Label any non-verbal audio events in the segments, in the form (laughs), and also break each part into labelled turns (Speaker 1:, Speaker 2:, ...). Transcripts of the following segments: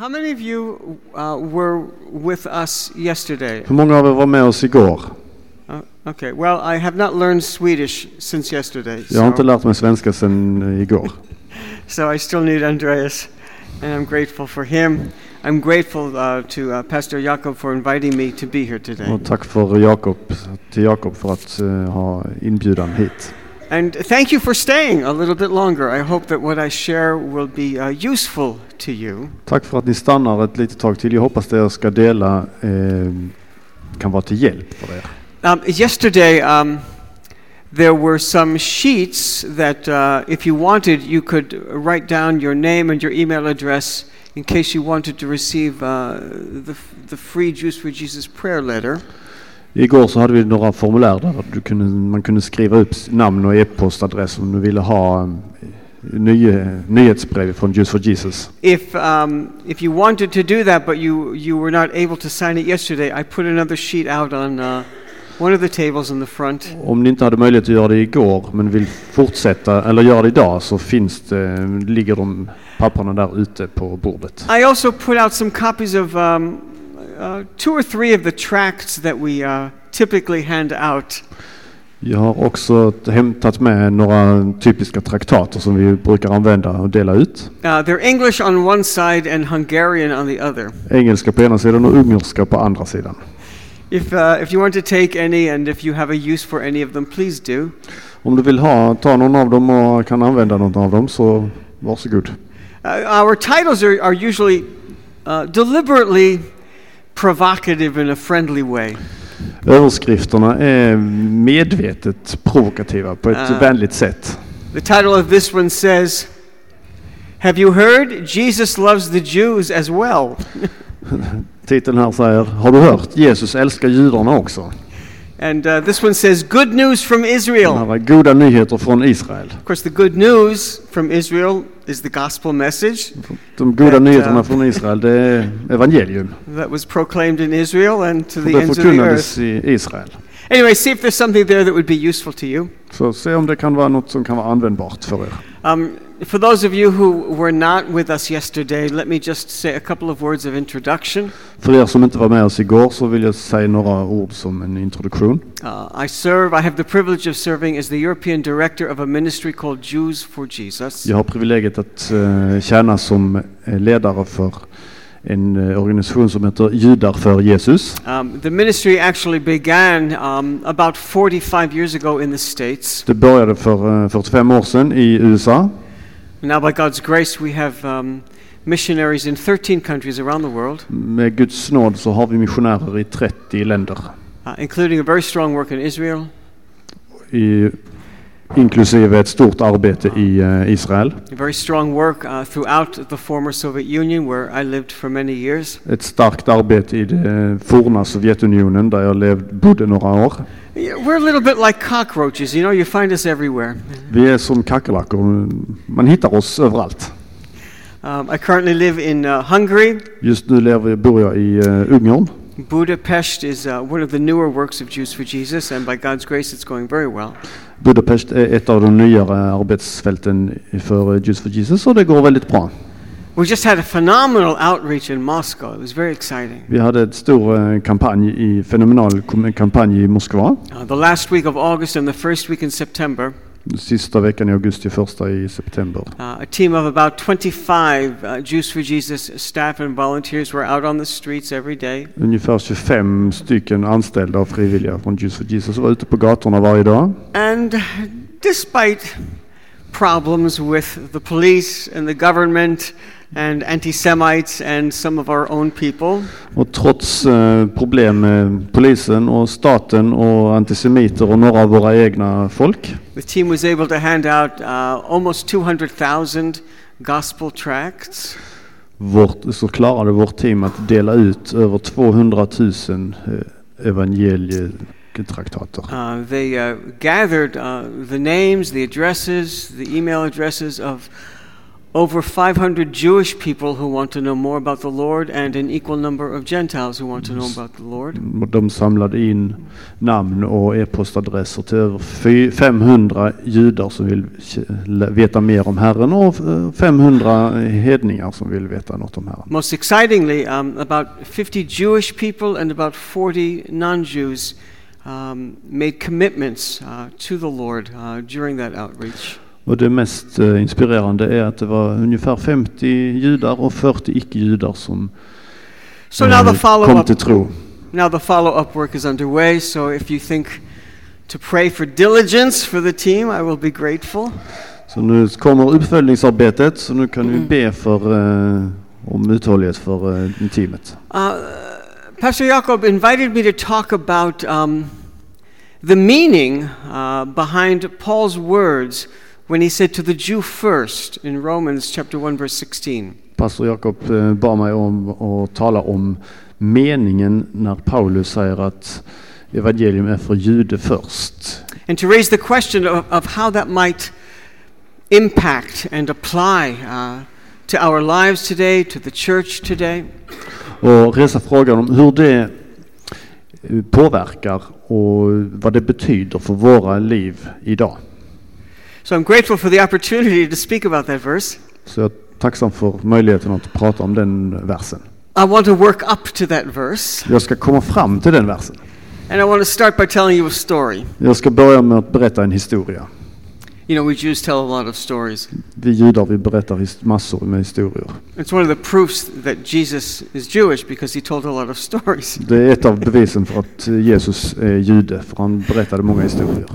Speaker 1: How many of you uh, were with us yesterday?
Speaker 2: Hur många av er var med oss igår?
Speaker 1: Uh, okay, well, I have not learned Swedish since yesterday,
Speaker 2: Jag har inte
Speaker 1: so,
Speaker 2: lärt mig svenska sedan eh, igår. (laughs)
Speaker 1: so I still need Andreas, and I'm grateful for him. I'm grateful uh, to uh, Pastor Jakob for inviting me to be here today.
Speaker 2: Och tack för Jakob, till Jakob för att eh, ha inbjudan hit.
Speaker 1: And thank you for staying a little bit longer. I hope that what I share will be uh, useful to you.
Speaker 2: Tack för att ni stannar ett litet tag till. Jag hoppas det jag ska dela eh, kan vara till hjälp för er.
Speaker 1: Um, yesterday, um, there were some sheets that, uh, if you wanted, you could write down your name and your email address in case you wanted to receive uh, the, the free Juice for Jesus prayer letter.
Speaker 2: Igår så hade vi några formulär där du kunde, man kunde skriva upp namn och e-postadress om du ville ha eh, ny, nyhetsbrev från Juice for Jesus.
Speaker 1: If, um, if you wanted to do that, but you, you were not able to sign it yesterday, I put another sheet out on uh, one of the tables in the front.
Speaker 2: Om ni inte hade möjlighet att göra det igår men vill fortsätta eller göra det idag så finns det, ligger de papperna där ute på bordet.
Speaker 1: I also put out some copies of um, uh, two or three of the tracts that we uh, typically hand out.
Speaker 2: Jag har också hämtat med några typiska traktater som vi brukar använda och dela ut.
Speaker 1: Uh, they're English on one side and Hungarian on the other.
Speaker 2: Engelska på ena sidan och ungerska på andra sidan.
Speaker 1: If, uh, if you want to take any and if you have a use for any of them, please do.
Speaker 2: Om du vill ha, ta någon av dem och kan använda någon av dem så varsågod.
Speaker 1: Uh, our titles are, are usually uh, deliberately provocative in a friendly way.
Speaker 2: Överskrifterna är medvetet provokativa på ett
Speaker 1: Ah.
Speaker 2: vänligt sätt.
Speaker 1: The title of this one says, Have you heard? Jesus loves the Jews as well. (laughs)
Speaker 2: Titeln här säger Har du hört? Jesus älskar judarna också.
Speaker 1: And uh, this one says, Good news from Israel.
Speaker 2: här är goda nyheter från Israel.
Speaker 1: Of course, the good news from Israel is the gospel message
Speaker 2: De goda
Speaker 1: That,
Speaker 2: nyheterna
Speaker 1: uh,
Speaker 2: från Israel det är evangelium.
Speaker 1: that was proclaimed in Israel and to the ends of the earth.
Speaker 2: i Israel.
Speaker 1: Anyway, see if there's something there that would be useful to you.
Speaker 2: Så se om det kan vara något som kan vara användbart för er.
Speaker 1: Um, for those of you who were not with us yesterday, let me just say a couple of words of introduction.
Speaker 2: För er som inte var med oss igår så vill jag säga några ord som en introduktion.
Speaker 1: Uh, I serve, I have the privilege of serving as the European director of a ministry called Jews for Jesus.
Speaker 2: Jag har privilegiet att eh, tjäna som eh, ledare för en eh, organisation som heter Judar för Jesus.
Speaker 1: Um, the ministry actually began um, about 45 years ago in the States.
Speaker 2: Det började för eh, 45 år sedan i USA.
Speaker 1: Now, by God's grace, we have um, missionaries in 13 countries around the world,
Speaker 2: Med Guds nåd så har vi missionärer i 30 länder.
Speaker 1: uh, including a very strong work in Israel,
Speaker 2: I, inklusive ett stort arbete i eh, Israel.
Speaker 1: very strong work uh, throughout the former Soviet Union, where I lived for many years.
Speaker 2: Ett starkt arbete i det forna Sovjetunionen där jag levde, bodde några år.
Speaker 1: We're a little bit like cockroaches, you know, you find us everywhere.
Speaker 2: Vi är som kackerlackor. Man hittar oss överallt.
Speaker 1: Um, I currently live in uh, Hungary.
Speaker 2: Just nu lever, bor jag i uh, Ungern.
Speaker 1: Budapest is uh, one of the newer works of Jews for Jesus, and by God's grace, it's going very well.
Speaker 2: Budapest är ett av de nyare arbetsfälten för uh, Jews for Jesus och det går väldigt bra.
Speaker 1: We just had a phenomenal outreach in Moscow. It was very exciting.
Speaker 2: Vi hade ett stor uh, kampanj i, fenomenal kom- kampanj i Moskva.
Speaker 1: Uh, the last week of August and the first week in September,
Speaker 2: Sista veckan i augusti, första i september.
Speaker 1: uh, a team of about 25 uh, Jews for Jesus staff and volunteers were out on the streets every day.
Speaker 2: Ungefär 25 stycken anställda och frivilliga från Jews for Jesus var ute på gatorna varje dag.
Speaker 1: And despite problems with the police and the government and anti Semites and some of our own people,
Speaker 2: Och trots eh, problem med polisen och staten och antisemiter och några av våra egna folk
Speaker 1: the team was able to hand out uh, almost 200,000 gospel tracts.
Speaker 2: vårt, så klarade vårt team att dela ut över 200 000 eh, evangelietraktater.
Speaker 1: Uh, they uh, gathered uh, the names, the addresses, the email addresses of over 500 Jewish people who want to know more about the Lord and an equal number of Gentiles who want to know about the Lord.
Speaker 2: De samlade in namn och e-postadresser till över 500 judar som vill veta mer om Herren och eh, 500 hedningar som vill veta något om Herren.
Speaker 1: Most excitingly, um, about 50 Jewish people and about 40 non Jews um, made commitments uh, to the Lord uh, during that outreach.
Speaker 2: Och det mest eh, inspirerande är att det var ungefär 50 judar och 40 icke-judar som
Speaker 1: So now the
Speaker 2: eh,
Speaker 1: follow
Speaker 2: kom
Speaker 1: up
Speaker 2: till tro.
Speaker 1: now the follow up work is underway. So if you think to pray for diligence for the team, I will be grateful.
Speaker 2: Så nu kommer uppföljningsarbetet så nu kan vi be för, eh, om uthållighet för eh, teamet.
Speaker 1: Uh, Pastor Jakob invited me to talk about um, the meaning uh, behind Paul's words when he said to the Jew first in Romans chapter 1 verse 16.
Speaker 2: Pastor Jakob eh, bad mig om att tala om meningen när Paulus säger att evangelium är för jude först.
Speaker 1: And to raise the question of, of how that might impact and apply uh, to our lives today, to the church today.
Speaker 2: Och resa frågan om hur det eh, påverkar och vad det betyder för våra liv idag.
Speaker 1: So I'm grateful for the opportunity to speak about that verse.
Speaker 2: Så jag är tacksam för möjligheten att prata om den versen.
Speaker 1: I want to work up to that verse,
Speaker 2: Jag ska komma fram till den versen.
Speaker 1: and I want to start by telling you a story.
Speaker 2: Jag ska börja med att berätta en historia.
Speaker 1: You know, we Jews tell a lot of stories.
Speaker 2: Vi judar vi berättar massor med historier.
Speaker 1: It's one of the proofs that Jesus is Jewish because he told a lot of stories.
Speaker 2: Det är ett av bevisen för att Jesus är jude, för han berättade många historier.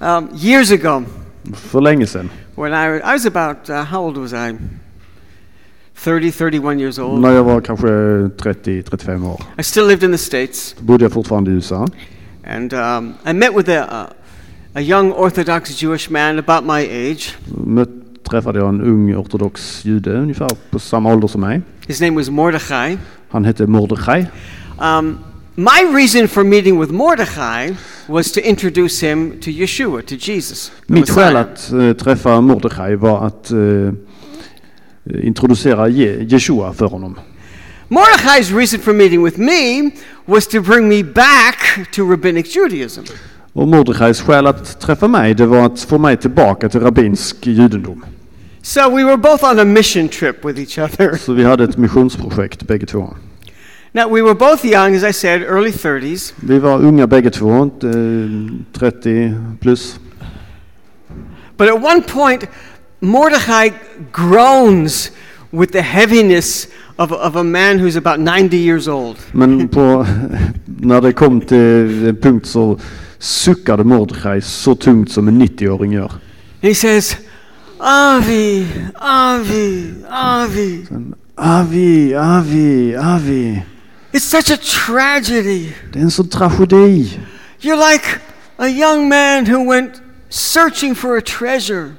Speaker 1: Um, years ago,
Speaker 2: För länge sedan,
Speaker 1: when I, I was about, uh, how old was I? 30, 31 years old.
Speaker 2: när jag var kanske 30-35 år,
Speaker 1: I still lived in the States.
Speaker 2: bodde jag fortfarande i USA.
Speaker 1: And um, I met with a, a, a young Orthodox Jewish man about my age.
Speaker 2: Möt, träffade jag en ung ortodox jude, ungefär på samma ålder som mig.
Speaker 1: His name was Mordechai.
Speaker 2: Han hette Mordechai.
Speaker 1: Um, my reason for meeting with Mordechai was to introduce him to Yeshua, to Jesus.
Speaker 2: Mitt skäl att eh, träffa Mordechai var att eh, introducera Je- Jeshua för honom.
Speaker 1: Mordechai's reason for meeting with me was to bring me back to rabbinic Judaism.
Speaker 2: Och Mordechais skäl att träffa mig, det var att få mig tillbaka till rabbinsk judendom.
Speaker 1: So we were both on a mission trip with each other.
Speaker 2: Så vi hade ett missionsprojekt bägge två.
Speaker 1: Now, we were both young, as I said, early 30s.
Speaker 2: Vi var unga bägge två, eh, 30 plus.
Speaker 1: But at one point, Mordechai groans with the heaviness of, of a man who's about 90 years old. (laughs)
Speaker 2: Men på, när det kom till en punkt så suckade Mordechai så tungt som en 90-åring gör.
Speaker 1: He says, Avi, Avi, Avi.
Speaker 2: Avi, Avi, Avi.
Speaker 1: It's such a tragedy.
Speaker 2: Det är en sån tragedi.
Speaker 1: You're like a young man who went searching for a treasure.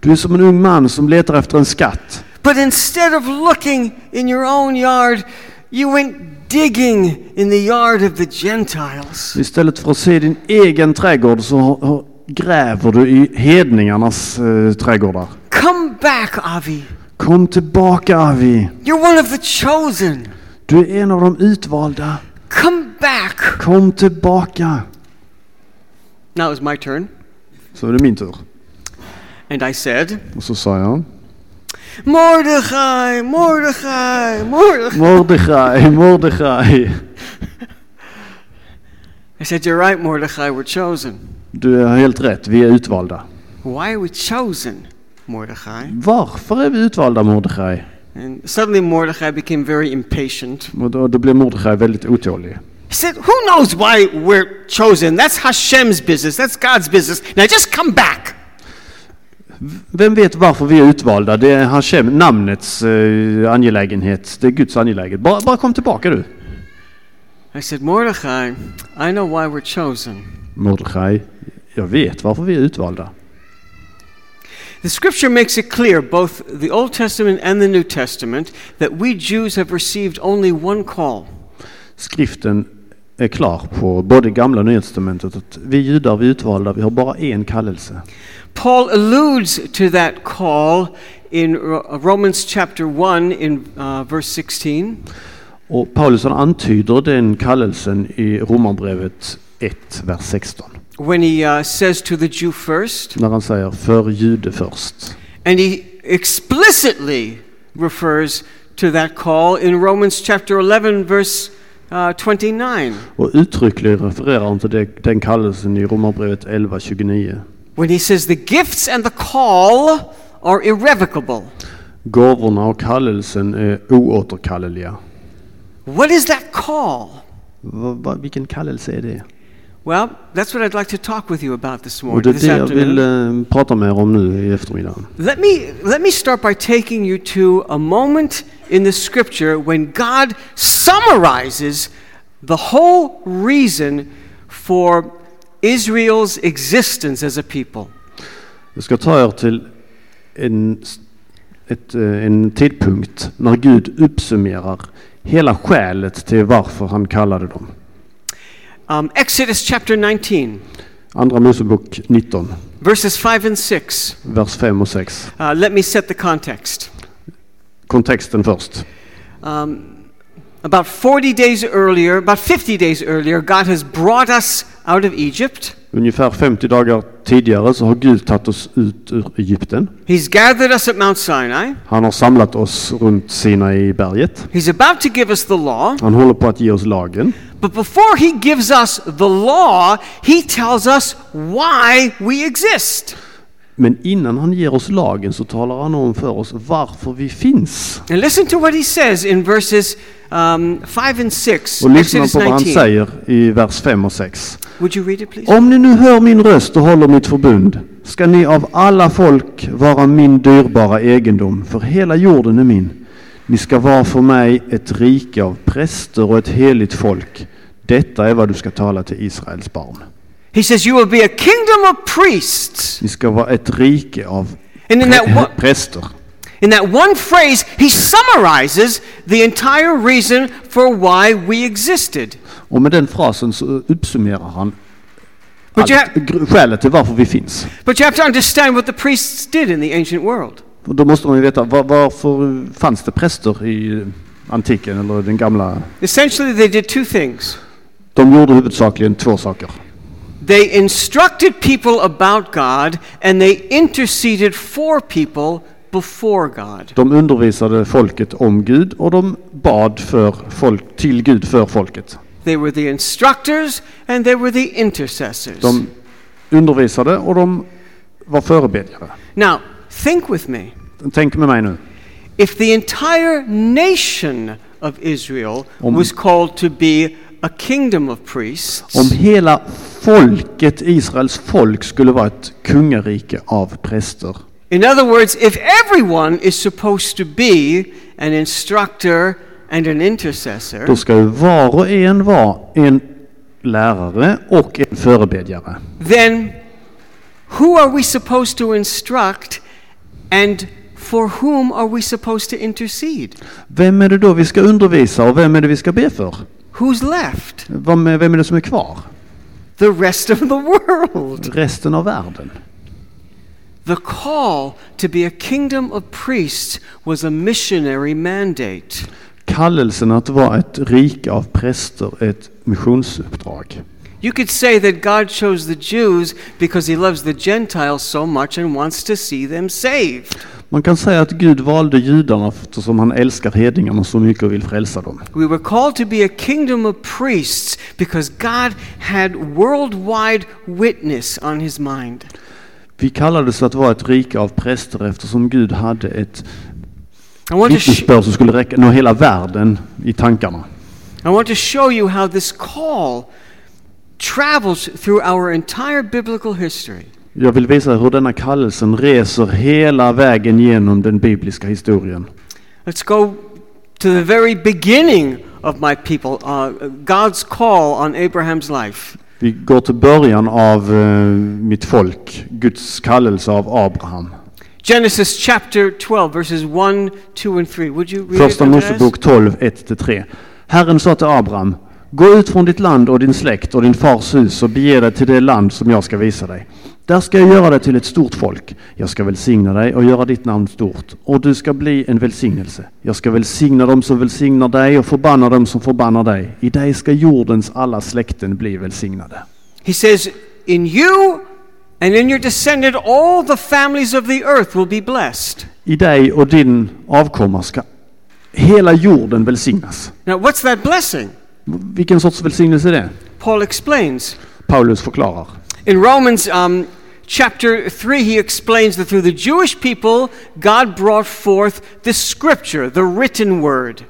Speaker 2: Du är som en ung man som letar efter en skatt.
Speaker 1: But instead of looking in your own yard, you went digging in the yard of the Gentiles.
Speaker 2: Istället för att se din egen trädgård så gräver du i hedningarnas eh, trädgårdar.
Speaker 1: Come back, Avi.
Speaker 2: Kom tillbaka Avi.
Speaker 1: You're one of the chosen.
Speaker 2: Du är en av de utvalda.
Speaker 1: Come back.
Speaker 2: Kom tillbaka.
Speaker 1: Now it's my turn.
Speaker 2: Så är det min tur.
Speaker 1: And I said,
Speaker 2: Och så sa jag
Speaker 1: Mordechai, Mordechai, Mordechai.
Speaker 2: Mordechai, Mordechai.
Speaker 1: I said, You're right, Mordechai, we're chosen.
Speaker 2: Du har helt rätt, vi är utvalda.
Speaker 1: Why are we chosen, Mordechai?
Speaker 2: Varför är vi utvalda Mordechai?
Speaker 1: And suddenly Mordechai became very impatient.
Speaker 2: Och då, då blev Mordechai väldigt otålig.
Speaker 1: He said, Who knows why we're chosen? That's Hashem's business. That's God's business. Now just come back.
Speaker 2: Vem vet varför vi är utvalda? Det är Hashem, namnets eh, angelägenhet. Det är Guds angelägenhet. Bara, bara kom tillbaka du.
Speaker 1: I said, Mordechai, I know why we're chosen.
Speaker 2: Mordechai, jag vet varför vi är utvalda.
Speaker 1: The scripture makes it clear, both the Old Testament and the New Testament, that we Jews have received only one call.
Speaker 2: Skriften är klar på både gamla och nya testamentet att vi judar, vi är utvalda, vi har bara en kallelse.
Speaker 1: Paul alludes to that call in Romans chapter 1 in uh, verse 16.
Speaker 2: Och Paulus antyder den kallelsen i Romarbrevet 1, vers 16.
Speaker 1: When he uh, says to the Jew first,
Speaker 2: När han säger för jude först.
Speaker 1: and he explicitly refers to that call in Romans chapter 11, verse uh, 29,
Speaker 2: Och uttryckligen refererar han till det, den kallelsen i Romarbrevet 11, 29.
Speaker 1: when he says, The gifts and the call are irrevocable.
Speaker 2: Gåvorna och kallelsen är oåterkalleliga.
Speaker 1: What is that call?
Speaker 2: Va, va, vilken kallelse är det?
Speaker 1: Well, that's what I'd like to talk with you about this
Speaker 2: Och
Speaker 1: morning.
Speaker 2: det är det jag vill eh, prata med er om nu i eftermiddag.
Speaker 1: Let me, let me start by taking you to a moment in the scripture when God summarizes the whole reason for Israel's existence as a people.
Speaker 2: Jag ska ta er till en, ett, eh, en tidpunkt när Gud uppsummerar hela skälet till varför han kallade dem.
Speaker 1: Um, Exodus chapter 19,
Speaker 2: Andra Mosebok 19,
Speaker 1: verses 5 and 6.
Speaker 2: vers 5 och 6.
Speaker 1: Uh, let me set the context.
Speaker 2: Kontexten först.
Speaker 1: Um, about 40 days earlier, about 50 days earlier, God has brought us out of Egypt.
Speaker 2: Ungefär 50 dagar tidigare så har Gud tagit oss ut ur Egypten.
Speaker 1: He's gathered us at Mount Sinai.
Speaker 2: Han har samlat oss runt Sinai-berget.
Speaker 1: He's about to give us the law.
Speaker 2: Han håller på att ge oss lagen.
Speaker 1: But before he gives us the law, he tells us why we exist.
Speaker 2: Men innan han ger oss lagen så talar han om för oss varför vi finns.
Speaker 1: And listen to what he says in verses um, 5 and 6,
Speaker 2: Och lyssna på vad han
Speaker 1: 19.
Speaker 2: säger i vers 5 och 6.
Speaker 1: Would you read it, please?
Speaker 2: Om ni nu hör min röst och håller mitt förbund ska ni av alla folk vara min dyrbara egendom, för hela jorden är min. Ni ska vara för mig ett rike av präster och ett heligt folk. Detta är vad du ska tala till Israels barn.
Speaker 1: He says, You will be a kingdom of priests.
Speaker 2: Ni ska vara ett rike av
Speaker 1: And in that, one,
Speaker 2: präster.
Speaker 1: in that one phrase, he summarizes the entire reason for why we existed.
Speaker 2: Och med den frasen så uppsummerar han
Speaker 1: But you,
Speaker 2: allt,
Speaker 1: ha-
Speaker 2: gr- skälet till varför vi finns.
Speaker 1: but you have to understand what the priests did in the ancient world.
Speaker 2: Och då måste man ju veta var, varför fanns det präster i antiken eller den gamla
Speaker 1: Essentially, they did two things.
Speaker 2: De gjorde huvudsakligen två saker.
Speaker 1: They instructed people about God and they interceded for people before God.
Speaker 2: De undervisade folket om Gud och de bad för folk, till Gud för folket.
Speaker 1: They were the instructors and they were the intercessors.
Speaker 2: De undervisade och de var förebedjare.
Speaker 1: Now, think with me.
Speaker 2: Tänk med mig nu.
Speaker 1: If the entire nation of Israel
Speaker 2: Om-
Speaker 1: was called to be a kingdom of priests,
Speaker 2: Om hela folket, Israels folk, skulle vara ett kungarike av präster.
Speaker 1: in other words, if everyone is supposed to be an instructor and an intercessor,
Speaker 2: Då ska ju var och en vara en lärare och en förebedjare.
Speaker 1: then who are we supposed to instruct and for whom are we supposed to intercede?
Speaker 2: Vem är det då vi ska undervisa och vem är det vi ska be för?
Speaker 1: Who's left?
Speaker 2: Vem vem är det som är kvar?
Speaker 1: The rest of the world.
Speaker 2: Resten av världen.
Speaker 1: The call to be a kingdom of priests was a missionary mandate.
Speaker 2: Kallelsen att vara ett rike av präster är ett missionsuppdrag.
Speaker 1: You could say that God chose the Jews because he loves the Gentiles so much and wants to see them saved.
Speaker 2: Man kan säga att Gud valde judarna eftersom han älskar hedningarna så mycket och vill frälsa dem.
Speaker 1: We were called to be a kingdom of priests because God had worldwide witness on his mind.
Speaker 2: Vi kallades att vara ett rike av präster eftersom Gud hade ett vittnesbörd som skulle räcka, nå hela världen i tankarna.
Speaker 1: I want to show you how this call travels through our entire biblical history.
Speaker 2: Jag vill visa hur denna kallelsen reser hela vägen genom den bibliska historien.
Speaker 1: Let's go to the very beginning of my people, uh, God's call on Abraham's life.
Speaker 2: Vi går till början av eh, mitt folk, Guds kallelse av Abraham.
Speaker 1: Genesis chapter 12, verses 1, 2, and 3. Would you read
Speaker 2: Första? Mosebok 12, 1-3. Herren sa till Abraham, gå ut från ditt land och din släkt och din fars hus och bege dig till det land som jag ska visa dig. Där ska jag göra dig till ett stort folk. Jag ska välsigna dig och göra ditt namn stort. Och du ska bli en välsignelse. Jag ska välsigna dem som välsignar dig och förbanna dem som förbannar dig. I dig ska jordens alla släkten bli välsignade.
Speaker 1: He says, In you and in your descendant, all the families of the earth will be blessed.
Speaker 2: I dig och din avkomma ska hela jorden välsignas.
Speaker 1: Now, what's that blessing?
Speaker 2: Vilken sorts välsignelse är det?
Speaker 1: Paul explains.
Speaker 2: Paulus förklarar.
Speaker 1: In Romans um, chapter 3, he explains that through the Jewish people, God brought forth the scripture, the written word.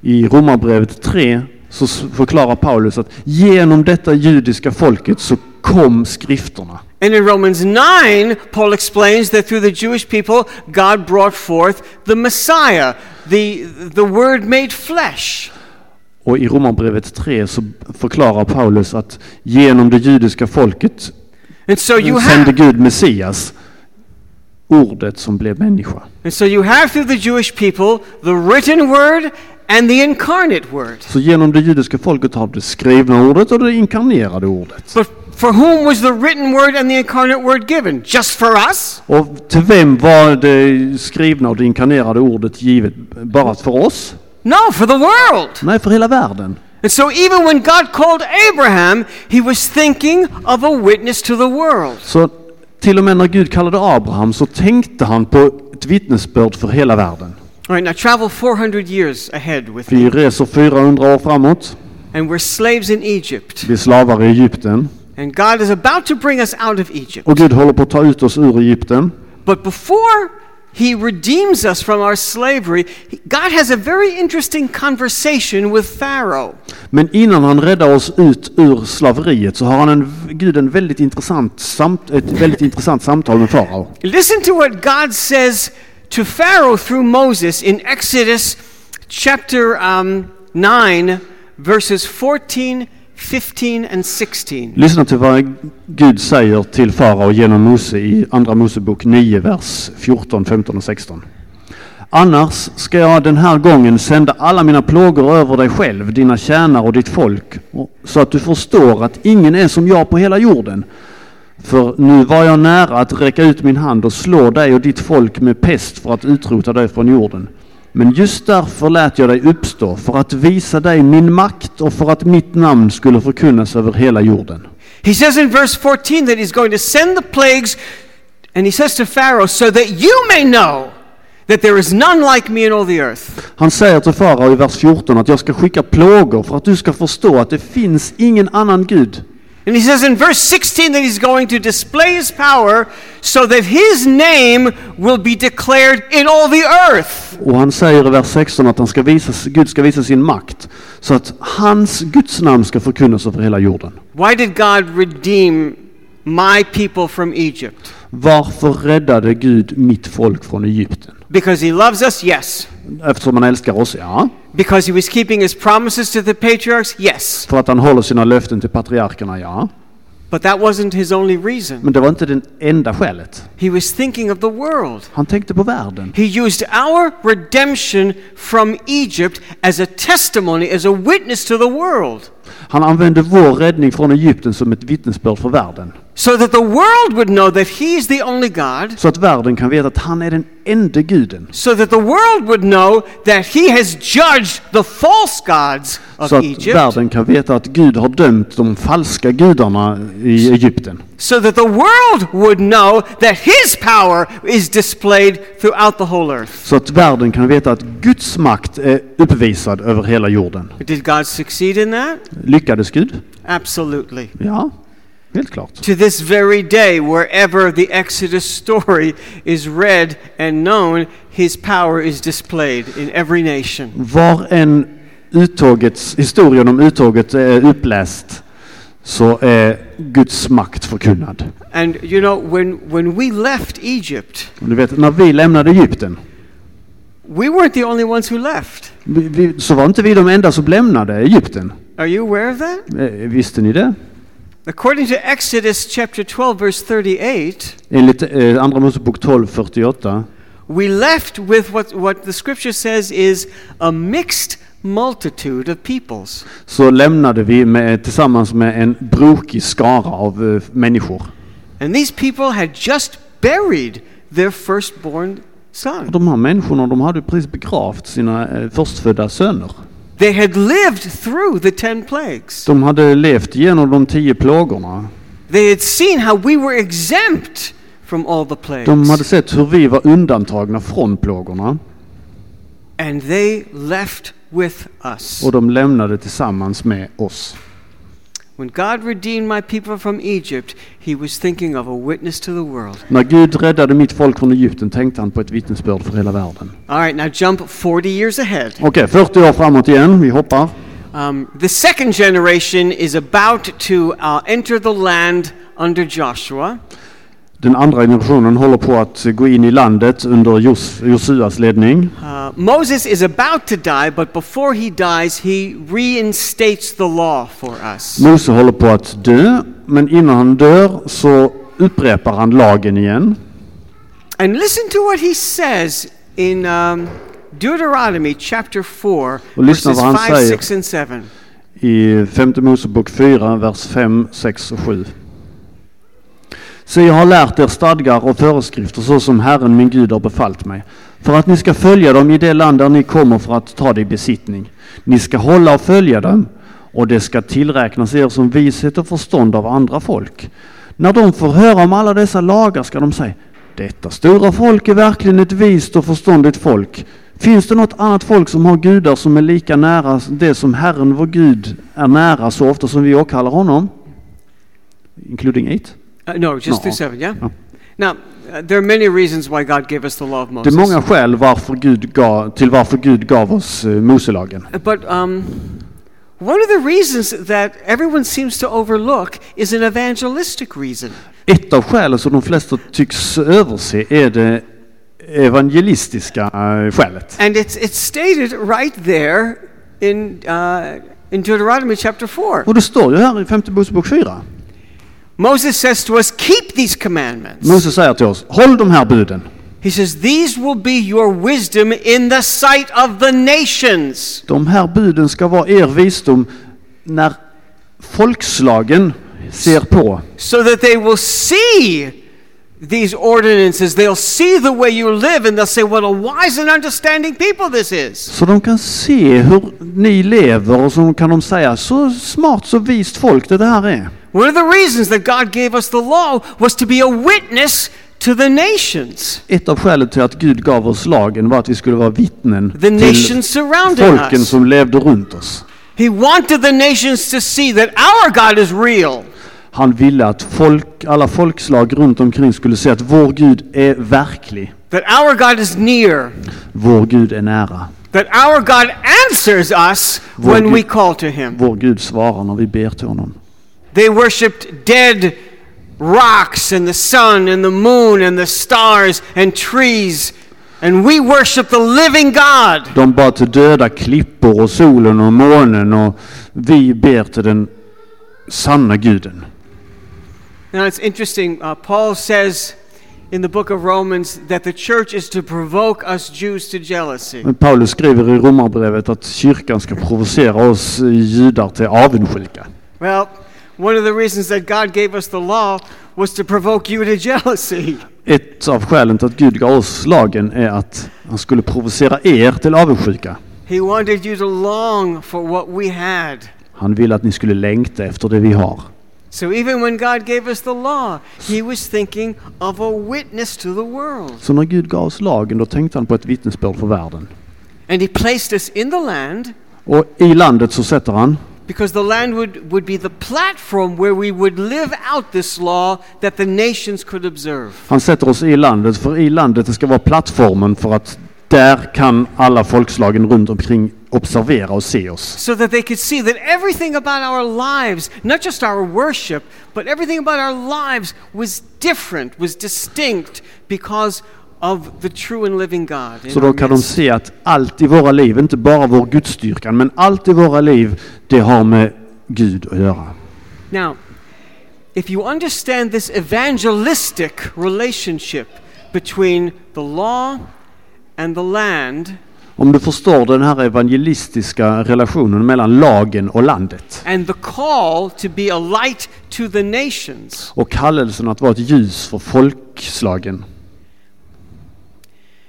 Speaker 2: I Romarbrevet 3 så förklarar Paulus att genom detta judiska folket så kom skrifterna.
Speaker 1: And in Romans 9, Paul explains that through the Jewish people, God brought forth the Messiah, the, the Word made flesh.
Speaker 2: Och i Romarbrevet 3 så förklarar Paulus att genom det judiska folket
Speaker 1: And so you
Speaker 2: sände Gud Messias, ordet som blev människa.
Speaker 1: and so you have through the Jewish people the written Word and the incarnate Word.
Speaker 2: Så genom det judiska folket har det skrivna ordet och det inkarnerade ordet.
Speaker 1: But for whom was the written Word and the incarnate Word given? Just for us?
Speaker 2: Och till vem var det skrivna och det inkarnerade ordet givet? Bara för oss?
Speaker 1: No, for the world.
Speaker 2: Nej, för hela världen.
Speaker 1: And so even when God called Abraham, he was thinking of a witness to the world.
Speaker 2: Så till och med när Gud kallade Abraham så tänkte han på ett vittnesbörd för hela världen.
Speaker 1: All right, now travel 400 years ahead with
Speaker 2: Vi reser 400 år framåt.
Speaker 1: And we're slaves in Egypt.
Speaker 2: Vi är slavar i Egypten.
Speaker 1: And God is about to bring us out of Egypt.
Speaker 2: Och Gud håller på att ta ut oss ur Egypten.
Speaker 1: But before he redeems us from our slavery, God has a very interesting conversation with Pharaoh.
Speaker 2: Men innan han räddar oss ut ur slaveriet så har han en, Gud en väldigt intressant samt, ett väldigt intressant samtal med farao.
Speaker 1: Listen to what God says to Pharaoh through Moses in Exodus chapter um, 9, verses 14, 15, and 16.
Speaker 2: Lyssna till vad Gud säger till farao genom Mose i Andra Mosebok 9, vers 14, 15 och 16. Annars ska jag den här gången sända alla mina plågor över dig själv, dina tjänare och ditt folk, så att du förstår att ingen är som jag på hela jorden. För nu var jag nära att räcka ut min hand och slå dig och ditt folk med pest för att utrota dig från jorden. Men just därför lät jag dig uppstå, för att visa dig min makt och för att mitt namn skulle förkunnas över hela jorden.
Speaker 1: He says in verse 14 that he's going to send the plagues, and he says to Pharaoh, so that you may know that there is none like me in all the earth.
Speaker 2: Han säger till farao i vers 14 att jag ska skicka plågor för att du ska förstå att det finns ingen annan Gud.
Speaker 1: And he says in verse 16 that he's going to display his power so that his name will be declared in all the earth.
Speaker 2: Och han säger i vers 16 att han ska visa, Gud ska visa sin makt så att hans Guds namn ska förkunnas över hela jorden.
Speaker 1: Why did God redeem my people from Egypt?
Speaker 2: Varför räddade Gud mitt folk från Egypten?
Speaker 1: Because he loves us? Yes.
Speaker 2: Eftersom han älskar oss? Ja.
Speaker 1: Because he was keeping his promises to the patriarchs? Yes.
Speaker 2: För att han håller sina löften till patriarkerna? Ja.
Speaker 1: But that wasn't his only reason.
Speaker 2: Men det var inte det enda skälet.
Speaker 1: He was thinking of the world.
Speaker 2: Han tänkte på världen.
Speaker 1: He used our redemption from Egypt as a testimony, as a witness to the world,
Speaker 2: Han använde vår räddning från Egypten som ett vittnesbörd för världen.
Speaker 1: So that the world would know that He is the only God,
Speaker 2: Så att världen kan veta att han är den enda guden.
Speaker 1: so that the world would know that He has judged the false gods of
Speaker 2: Så att
Speaker 1: Egypt,
Speaker 2: världen kan veta att Gud har dömt de falska gudarna i Egypten.
Speaker 1: so that the world would know that His power is displayed throughout the whole earth.
Speaker 2: Så att världen kan veta att Guds makt är uppvisad över hela jorden.
Speaker 1: Did God succeed in that?
Speaker 2: Lyckades Gud?
Speaker 1: Absolutely.
Speaker 2: Ja, helt klart.
Speaker 1: To this very day, wherever the Exodus story is read and known, his power is displayed in every nation.
Speaker 2: Var en uttågets, historien om uttåget är uppläst så är Guds makt förkunnad.
Speaker 1: And you know, when, when we left Egypt,
Speaker 2: Och du vet, när vi lämnade Egypten
Speaker 1: we weren't the only ones who left.
Speaker 2: vi, vi, så var inte vi de enda som lämnade Egypten.
Speaker 1: Are you aware of that?
Speaker 2: Eh, Visste ni det?
Speaker 1: According to Exodus chapter 12, verse 38,
Speaker 2: Enligt eh, Andra Mosebok 12.48
Speaker 1: we left with what, what the scripture says is a mixed multitude of peoples.
Speaker 2: så lämnade vi med, tillsammans med en brokig skara av eh, människor.
Speaker 1: And these people had just buried their firstborn son.
Speaker 2: De här människorna de hade precis begravt sina eh, förstfödda söner.
Speaker 1: They had lived through the ten plagues.
Speaker 2: De hade levt genom de tio plågorna.
Speaker 1: They had seen how we were exempt from all the plagues.
Speaker 2: De hade sett hur vi var undantagna från plågorna
Speaker 1: And they left with us.
Speaker 2: och de lämnade tillsammans med oss.
Speaker 1: When God redeemed my people from Egypt, he was thinking of a witness to the world.
Speaker 2: När Gud räddade mitt folk från Egypten tänkte han på ett vittnesbörd för hela världen.
Speaker 1: All right, now jump 40 years ahead.
Speaker 2: Okej, 40 år framåt igen. Vi hoppar.
Speaker 1: Um, the second generation is about to uh, enter the land under Joshua.
Speaker 2: Den andra generationen håller på att gå in i landet under Jos- Josuas ledning.
Speaker 1: Uh, Moses is about to die, but before he dies, he reinstates the law for us.
Speaker 2: Mose håller på att dö, men innan han dör så upprepar han lagen igen.
Speaker 1: And listen to what he says in um, Deuteronomy chapter 4,
Speaker 2: Och lyssna
Speaker 1: verses
Speaker 2: vad han
Speaker 1: 5,
Speaker 2: säger.
Speaker 1: 6, and 7.
Speaker 2: I femte Mosebok 4, vers 5, 6 och 7. Så jag har lärt er stadgar och föreskrifter så som Herren min Gud har befallt mig, för att ni ska följa dem i det land där ni kommer för att ta det i besittning. Ni ska hålla och följa dem, och det ska tillräknas er som vishet och förstånd av andra folk. När de får höra om alla dessa lagar ska de säga, detta stora folk är verkligen ett vist och förståndigt folk. Finns det något annat folk som har gudar som är lika nära det som Herren vår Gud är nära så ofta som vi åkallar honom? Including it.
Speaker 1: Uh, no, just
Speaker 2: No.
Speaker 1: 7, yeah?
Speaker 2: Oh.
Speaker 1: Now, uh, there are many reasons why God gave us the law of
Speaker 2: Det
Speaker 1: Moses.
Speaker 2: är många skäl varför Gud gav, till varför Gud gav oss uh, Moselagen.
Speaker 1: But um, one of the reasons that everyone seems to overlook is an evangelistic reason.
Speaker 2: Ett av skälen som de flesta tycks överse är det evangelistiska uh, skälet.
Speaker 1: And it's, it's stated right there in, uh, in Deuteronomy chapter 4.
Speaker 2: Och det står ju här i femte Mosebok 4.
Speaker 1: Moses says to us, Keep these commandments.
Speaker 2: Mose säger till oss, håll de här buden.
Speaker 1: He says, These will be your wisdom in the sight of the nations.
Speaker 2: De här buden ska vara er visdom när folkslagen ser på.
Speaker 1: so that they will see these ordinances. They'll see the way you live and they'll say, What a wise and understanding people this is.
Speaker 2: Så de kan se hur ni lever och så kan de säga så smart så vist folk det här är.
Speaker 1: One of the reasons that God gave us the law was to be a witness to the nations,
Speaker 2: Ett av skälen till att Gud gav oss lagen var att vi skulle vara vittnen
Speaker 1: the
Speaker 2: till folken
Speaker 1: us.
Speaker 2: som levde runt oss.
Speaker 1: He wanted the nations to see that our God is real.
Speaker 2: Han ville att folk, alla folkslag runt omkring skulle se att vår Gud är verklig.
Speaker 1: That our God is near.
Speaker 2: Vår Gud är nära.
Speaker 1: That our God answers us
Speaker 2: Vår
Speaker 1: when
Speaker 2: Gud-
Speaker 1: we call to Him.
Speaker 2: Vår Gud svarar när vi ber till honom.
Speaker 1: They worshipped dead rocks and the sun and the moon and the stars and trees. And we worship the living God.
Speaker 2: De bad till döda klippor och solen och månen och vi ber till den sanna guden.
Speaker 1: Now it's interesting. Uh, Paul says in the book of Romans that the church is to provoke us Jews to jealousy.
Speaker 2: Men Paulus skriver i Romarbrevet att kyrkan ska provocera oss judar till avundsjuka.
Speaker 1: Well, one of the reasons that God gave us the law was to provoke you to jealousy.
Speaker 2: Ett av skälen till att Gud gav oss lagen är att han skulle provocera er till avundsjuka.
Speaker 1: He wanted you to long for what we had.
Speaker 2: Han ville att ni skulle längta efter det vi har.
Speaker 1: So even when God gave us the law, he was thinking of a witness to the world.
Speaker 2: Så när Gud gav oss lagen då tänkte han på ett vittnesbörd för världen.
Speaker 1: And he placed us in the land
Speaker 2: Och i landet så sätter han,
Speaker 1: because the land would, would be the platform where we would live out this law that the nations could observe.
Speaker 2: han sätter oss i landet för i landet det ska vara plattformen för att där kan alla folkslagen runt omkring observera och se oss.
Speaker 1: So that they could see that everything about our lives, not just our worship, but everything about our lives was different, was distinct because of the true and living God.
Speaker 2: Så då kan de se att allt i våra liv, inte bara vår gudstyrkan, men allt i våra liv, det har med Gud att göra.
Speaker 1: Now, if you understand this evangelistic relationship between the law and the land,
Speaker 2: Om du förstår den här evangelistiska relationen mellan lagen och landet
Speaker 1: and the call to be a light to the nations,
Speaker 2: och kallelsen att vara ett ljus för folkslagen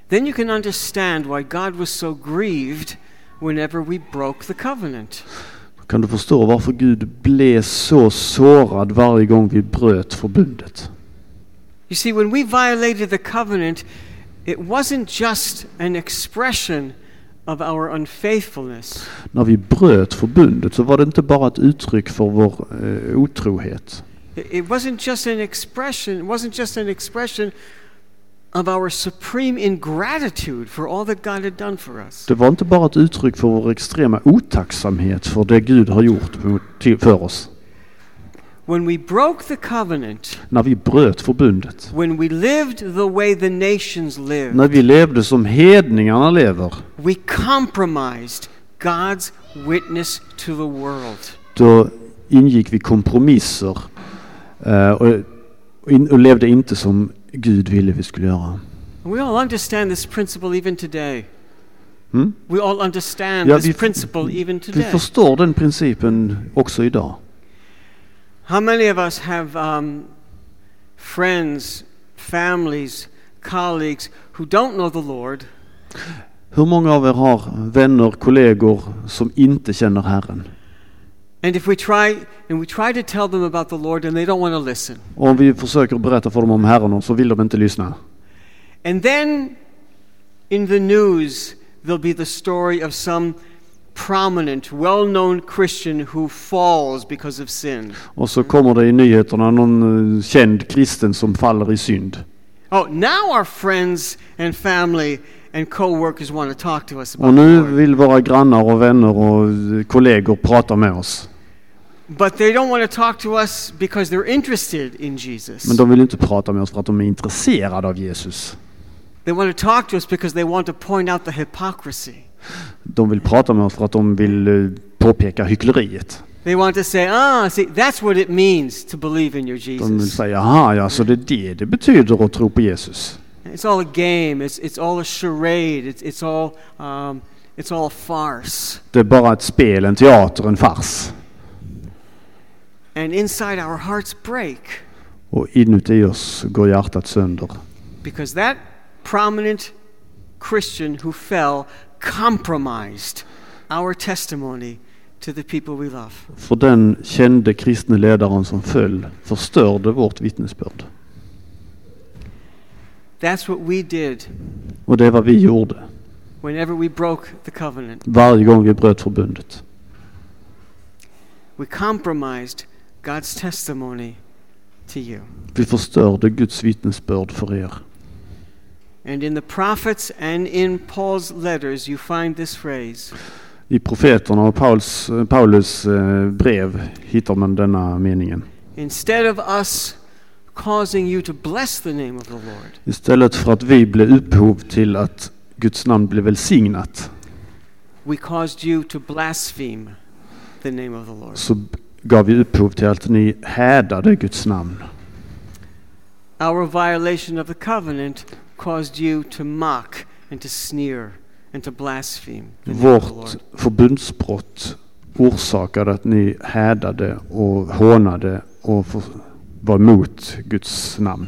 Speaker 1: then you can understand why God was so grieved whenever we broke the covenant.
Speaker 2: kan du förstå varför Gud blev så sårad varje gång vi bröt förbundet.
Speaker 1: You see, when we violated the covenant, it wasn't just an expression of our unfaithfulness.
Speaker 2: När vi bröt förbundet så var det inte bara ett uttryck för vår eh, otrohet.
Speaker 1: It wasn't just an expression, it wasn't just an expression of our supreme ingratitude for all that God had done for us.
Speaker 2: Det var inte bara ett uttryck för vår extrema otacksamhet för det Gud har gjort mot- till- för oss.
Speaker 1: When we broke the covenant,
Speaker 2: När vi bröt förbundet,
Speaker 1: when we lived the way the nations lived,
Speaker 2: när vi levde som hedningarna lever,
Speaker 1: we compromised God's witness to the world.
Speaker 2: då ingick vi kompromisser eh, och, in, och levde inte som Gud ville vi skulle göra.
Speaker 1: We all understand this principle even today.
Speaker 2: Mm?
Speaker 1: We all understand
Speaker 2: Ja,
Speaker 1: this
Speaker 2: vi-
Speaker 1: principle even
Speaker 2: Vi
Speaker 1: today.
Speaker 2: förstår den principen också idag.
Speaker 1: How many of us have um, friends, families, colleagues who don't know the Lord,
Speaker 2: Hur många av er har vänner, kollegor som inte känner Herren?
Speaker 1: and if we try and we try to tell them about the Lord and they don't want to listen,
Speaker 2: Och om vi försöker berätta för dem om Herren så vill de inte lyssna.
Speaker 1: and then in the news there'll be the story of some prominent, well-known Christian who falls because of sin.
Speaker 2: Och så kommer det i nyheterna någon eh, känd kristen som faller i synd.
Speaker 1: Oh, now our friends and family and co-workers want to talk to us
Speaker 2: Och
Speaker 1: about the
Speaker 2: nu vill våra grannar och vänner och eh, kollegor prata med oss.
Speaker 1: But they don't want to talk to us because they're interested in Jesus.
Speaker 2: Men de vill inte prata med oss för att de är intresserade av Jesus.
Speaker 1: They want to talk to us because they want to point out the hypocrisy.
Speaker 2: De vill prata med oss för att de vill eh, påpeka hyckleriet.
Speaker 1: They want to say, ah, see, that's what it means to believe in your
Speaker 2: De vill
Speaker 1: Jesus.
Speaker 2: säga, jaha, ja, så det är det det betyder att tro på Jesus.
Speaker 1: It's all a game. It's, it's all a charade. It's, it's, all, um, it's all a farce.
Speaker 2: Det är bara ett spel, en teater, en fars.
Speaker 1: And inside our hearts break
Speaker 2: Och inuti oss går hjärtat sönder.
Speaker 1: because that prominent Christian who fell compromised our testimony to the people we love.
Speaker 2: För den kände kristne ledaren som föll förstörde vårt vittnesbörd.
Speaker 1: That's what we did
Speaker 2: Och det är vad vi gjorde
Speaker 1: whenever we broke the covenant.
Speaker 2: varje gång vi bröt förbundet.
Speaker 1: We compromised God's testimony to you.
Speaker 2: Vi förstörde Guds vittnesbörd för er.
Speaker 1: And in the prophets and in Paul's letters, you find this phrase
Speaker 2: I profeterna och Pauls, Paulus eh, brev hittar man denna meningen.
Speaker 1: Instead of us causing you to bless the name of the Lord,
Speaker 2: Istället för att vi blev upphov till att Guds namn blev välsignat
Speaker 1: we caused you to blaspheme the name of the Lord.
Speaker 2: så gav vi upphov till att ni hädade Guds namn.
Speaker 1: Our violation of the covenant caused you to mock and to sneer and to blaspheme
Speaker 2: Vårt förbundsbrott orsakade att ni hädade och hånade och var emot Guds namn.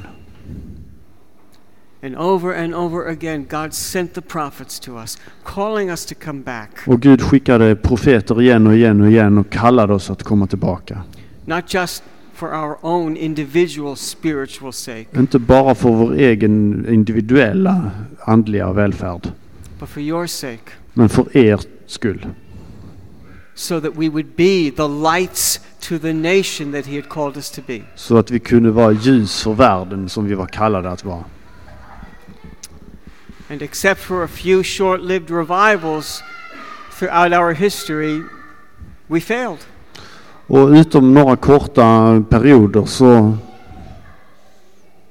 Speaker 1: And over and over again, God sent the prophets to us, calling us to come back.
Speaker 2: Och Gud skickade profeter igen och igen och igen och kallade oss att komma tillbaka.
Speaker 1: not just for our own individual spiritual sake,
Speaker 2: Inte bara för vår egen individuella andliga välfärd,
Speaker 1: but for your sake,
Speaker 2: men för er skull.
Speaker 1: so that we would be the lights to the nation that He had called us to be.
Speaker 2: Så att vi kunde vara ljus för världen som vi var kallade att vara.
Speaker 1: And except for a few short lived revivals throughout our history, we failed.
Speaker 2: Och utom några korta perioder så,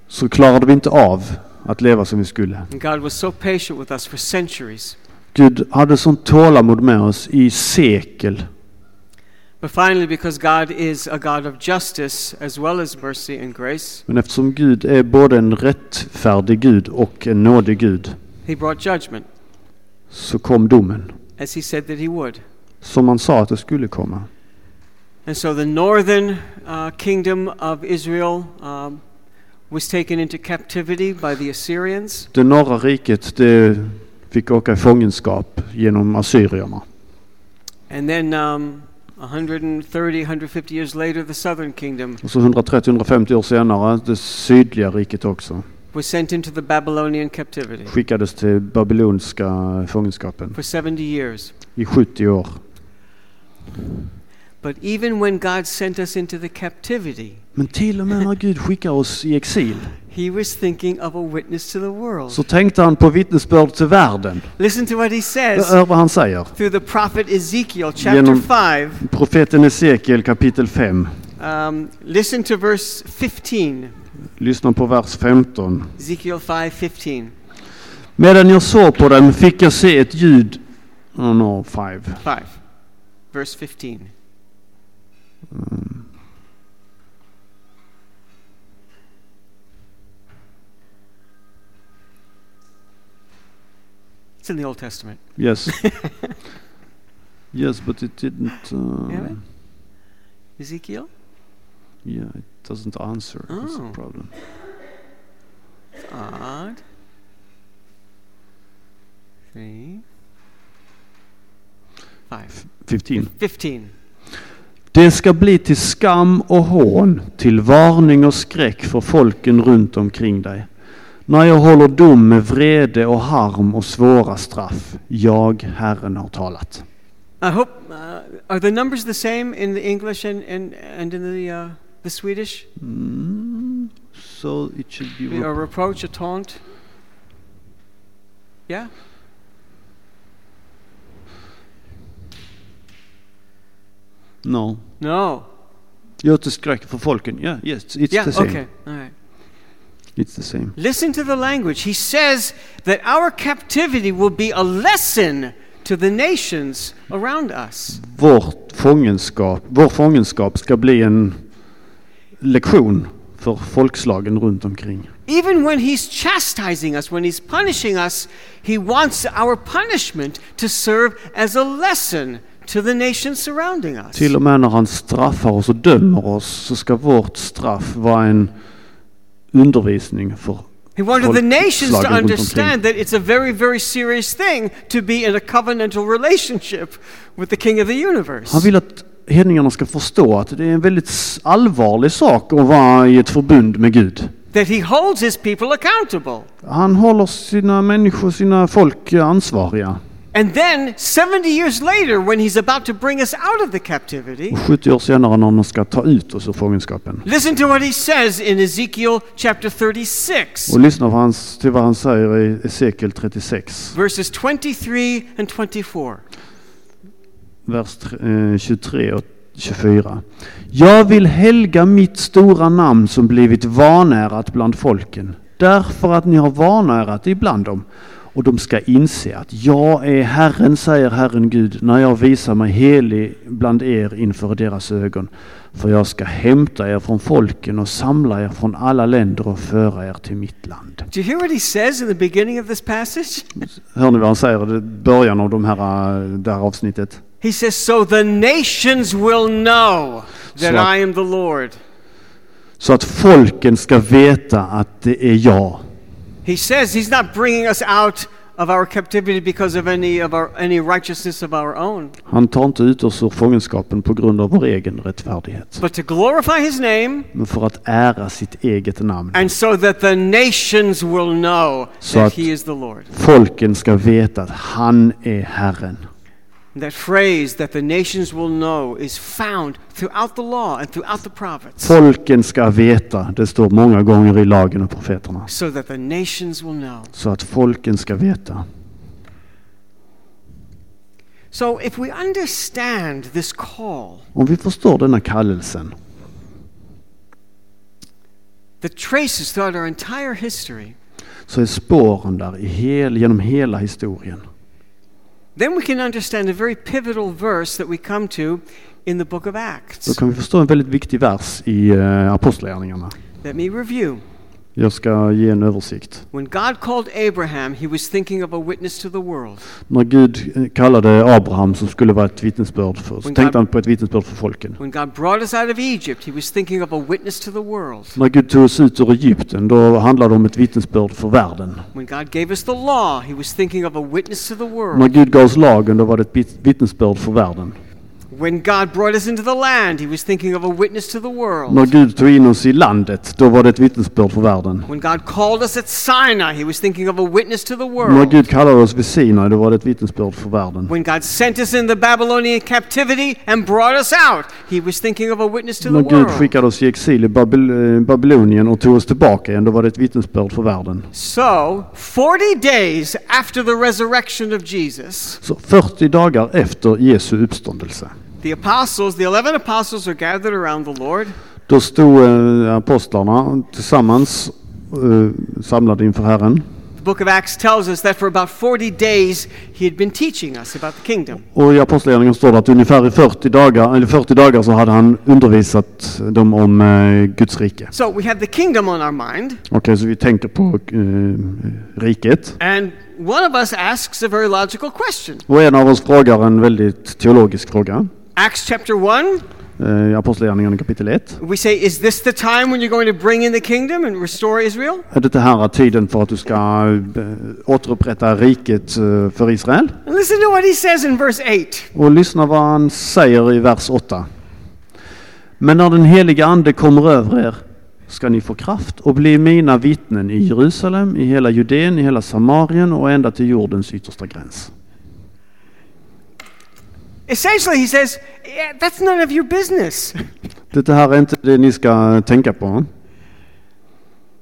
Speaker 2: så klarade vi inte av att leva som vi skulle.
Speaker 1: And God was so patient with us for centuries.
Speaker 2: Gud hade sånt tålamod med oss i sekel.
Speaker 1: But finally, because God is a God of justice as well as mercy and grace,
Speaker 2: Men eftersom Gud är både en rättfärdig Gud och en nådig Gud
Speaker 1: He brought judgment.
Speaker 2: så kom domen.
Speaker 1: as he said that he would.
Speaker 2: Som han sa att det skulle komma.
Speaker 1: And so the northern uh, kingdom of Israel um, was taken into captivity by the Assyrians.
Speaker 2: Det norra riket det fick åka i fångenskap genom assyrierna.
Speaker 1: And then um, 130, 150 years later, the southern kingdom
Speaker 2: Och så 130-150 år senare, det sydliga riket också,
Speaker 1: was sent into the Babylonian captivity
Speaker 2: skickades till babyloniska fångenskapen
Speaker 1: for 70 years.
Speaker 2: i 70 år.
Speaker 1: But even when God sent us into the captivity,
Speaker 2: Men till och med när Gud skickar oss i exil
Speaker 1: he was thinking of a witness to the world.
Speaker 2: så tänkte han på vittnesbörd till världen.
Speaker 1: Listen to what he says
Speaker 2: Hör vad han säger.
Speaker 1: through the prophet Ezekiel, chapter
Speaker 2: Genom-
Speaker 1: 5.
Speaker 2: Profeten Esekiel kapitel 5.
Speaker 1: Um, listen to verse 15.
Speaker 2: Lyssna på vers 15.
Speaker 1: Ezekiel 5:15.
Speaker 2: Medan jag såg på dem fick jag se ett ljud... Oh no, 5.
Speaker 1: 5. Verse 15. It's in the Old Testament.
Speaker 2: Yes. (laughs) yes, but it didn't... Uh,
Speaker 1: Yeah. Ezekiel?
Speaker 2: yeah, it doesn't answer. That's the
Speaker 1: Oh.
Speaker 2: problem.
Speaker 1: Odd. Three. Five.
Speaker 2: 15.
Speaker 1: 15.
Speaker 2: Det ska bli till skam och hån, till varning och skräck för folken runt omkring dig. När jag håller dom med vrede och harm och svåra straff. Jag, Herren, har talat.
Speaker 1: I hope. Uh, are the numbers the same in the English and, and, and in the, uh, the Swedish?
Speaker 2: Mm, so it should be...
Speaker 1: A reproach, a taunt? Yeah?
Speaker 2: No.
Speaker 1: No.
Speaker 2: Gör till skräck för folken. Yeah, yes, it's
Speaker 1: yeah,
Speaker 2: the same.
Speaker 1: okay. All right.
Speaker 2: It's the same.
Speaker 1: Listen to the language. He says that our captivity will be a lesson to the nations around us.
Speaker 2: Vårt fångenskap, vår fångenskap ska bli en lektion för folkslagen runt omkring.
Speaker 1: Even when he's chastising us, when he's punishing us, he wants our punishment to serve as a lesson to the nations surrounding us.
Speaker 2: Till och med när han straffar oss och dömer oss så ska vårt straff vara en undervisning för
Speaker 1: He wanted the nations to understand that it's a very, very serious thing to be in a covenantal relationship with the King of the universe.
Speaker 2: Han vill att hedningarna ska förstå att det är en väldigt allvarlig sak att vara i ett förbund med Gud.
Speaker 1: That he holds his people accountable.
Speaker 2: Han håller sina människor, sina folk ansvariga.
Speaker 1: And then, 70 years later, when he's about to bring us out of the captivity,
Speaker 2: Och 70 år senare när de ska ta ut oss ur fångenskapen.
Speaker 1: listen to what he says in Ezekiel chapter 36,
Speaker 2: Och lyssna på hans, till vad han säger i Esekiel 36,
Speaker 1: verses 23 and 24.
Speaker 2: vers eh, 23 och 24. Jag vill helga mitt stora namn som blivit vanärat bland folken, därför att ni har vanärat ibland dem. Och de ska inse att jag är Herren, säger Herren Gud, när jag visar mig helig bland er inför deras ögon. För jag ska hämta er från folken och samla er från alla länder och föra er till mitt land.
Speaker 1: Do you hear what he says in the beginning of this passage?
Speaker 2: Hör ni vad han säger i början av de här, eh, det här avsnittet?
Speaker 1: He says, So the nations will know that
Speaker 2: att-
Speaker 1: I am the Lord.
Speaker 2: Så att folken ska veta att det är jag.
Speaker 1: He says he's not bringing us out of our captivity because of any of our any righteousness of our own,
Speaker 2: Han tar inte ut oss ur fångenskapen på grund av vår egen rättfärdighet.
Speaker 1: but to glorify his name
Speaker 2: Men för att ära sitt eget namn.
Speaker 1: and so that the nations will know
Speaker 2: Så
Speaker 1: that he is the Lord.
Speaker 2: Folken ska veta att han är Herren.
Speaker 1: That phrase that the nations will know is found throughout the law and throughout the prophets.
Speaker 2: Folken ska veta, det står många gånger i lagen och profeterna.
Speaker 1: So that the nations will know.
Speaker 2: Så att folken ska veta.
Speaker 1: So if we understand this call
Speaker 2: Om vi förstår denna kallelsen
Speaker 1: that traces throughout our entire history,
Speaker 2: så är spåren där i hel, genom hela historien.
Speaker 1: Then we can understand a very pivotal verse that we come to in the book of
Speaker 2: Då
Speaker 1: Acts.
Speaker 2: kan vi förstå en väldigt viktig vers i uh, Apostlagärningarna.
Speaker 1: Let me review.
Speaker 2: Jag ska ge en översikt.
Speaker 1: When God called Abraham, he was thinking of a witness to the world.
Speaker 2: När Gud eh, kallade Abraham som skulle vara ett vittnesbörd för, så tänkte han på ett vittnesbörd för folken.
Speaker 1: When God brought us out of Egypt, he was thinking of a witness to the world.
Speaker 2: När Gud tog oss ut ur Egypten, då handlade det om ett vittnesbörd för världen.
Speaker 1: When God gave us the law, he was thinking of a witness to the
Speaker 2: När
Speaker 1: world.
Speaker 2: Gud gav oss lagen, då var det ett vitt- vittnesbörd för världen.
Speaker 1: When God brought us into the land, he was thinking of a witness to the
Speaker 2: När
Speaker 1: world.
Speaker 2: Gud tog in oss i landet, då var det ett vittnesbörd för världen.
Speaker 1: When God called us at Sinai, he was thinking of a witness to the
Speaker 2: När
Speaker 1: world.
Speaker 2: Gud kallade oss vid Sinai, då var det ett vittnesbörd för världen.
Speaker 1: When God sent us in the Babylonian captivity and brought us out, he was thinking of a witness to the
Speaker 2: När Gud
Speaker 1: world.
Speaker 2: skickade oss i exil i Babyl- eh, Babylonien och tog oss tillbaka igen, då var det ett vittnesbörd för världen.
Speaker 1: So, 40 days after the resurrection of Jesus,
Speaker 2: Så 40 dagar efter Jesu uppståndelse,
Speaker 1: the apostles, the 11 apostles, are gathered around the Lord.
Speaker 2: då stod eh, apostlarna tillsammans eh, samlade inför Herren.
Speaker 1: The book of Acts tells us that for about 40 days he had been teaching us about the kingdom.
Speaker 2: Och i Apostlagärningarna står det att ungefär i 40 dagar, eller 40 dagar så hade han undervisat dem om eh, Guds rike.
Speaker 1: So we have the kingdom on our mind,
Speaker 2: Okej, så vi tänker på eh, riket.
Speaker 1: and one of us asks a very logical question.
Speaker 2: Och en av oss frågar en väldigt teologisk fråga.
Speaker 1: Acts chapter 1,
Speaker 2: Eh, I Apostlagärningarna kapitel 1.
Speaker 1: we say, Is this the time when you're going to bring in the kingdom and restore Israel?
Speaker 2: Är det här tiden för att du ska eh, återupprätta riket eh, för Israel?
Speaker 1: And listen to what he says in verse 8.
Speaker 2: Och lyssna vad han säger i vers 8. Men när den heliga ande kommer över er ska ni få kraft och bli mina vittnen i Jerusalem, i hela Judeen, i hela Samarien och ända till jordens yttersta gräns.
Speaker 1: Essentially, he says, yeah, That's none of your business. (laughs)
Speaker 2: Det här är inte det ni ska tänka på.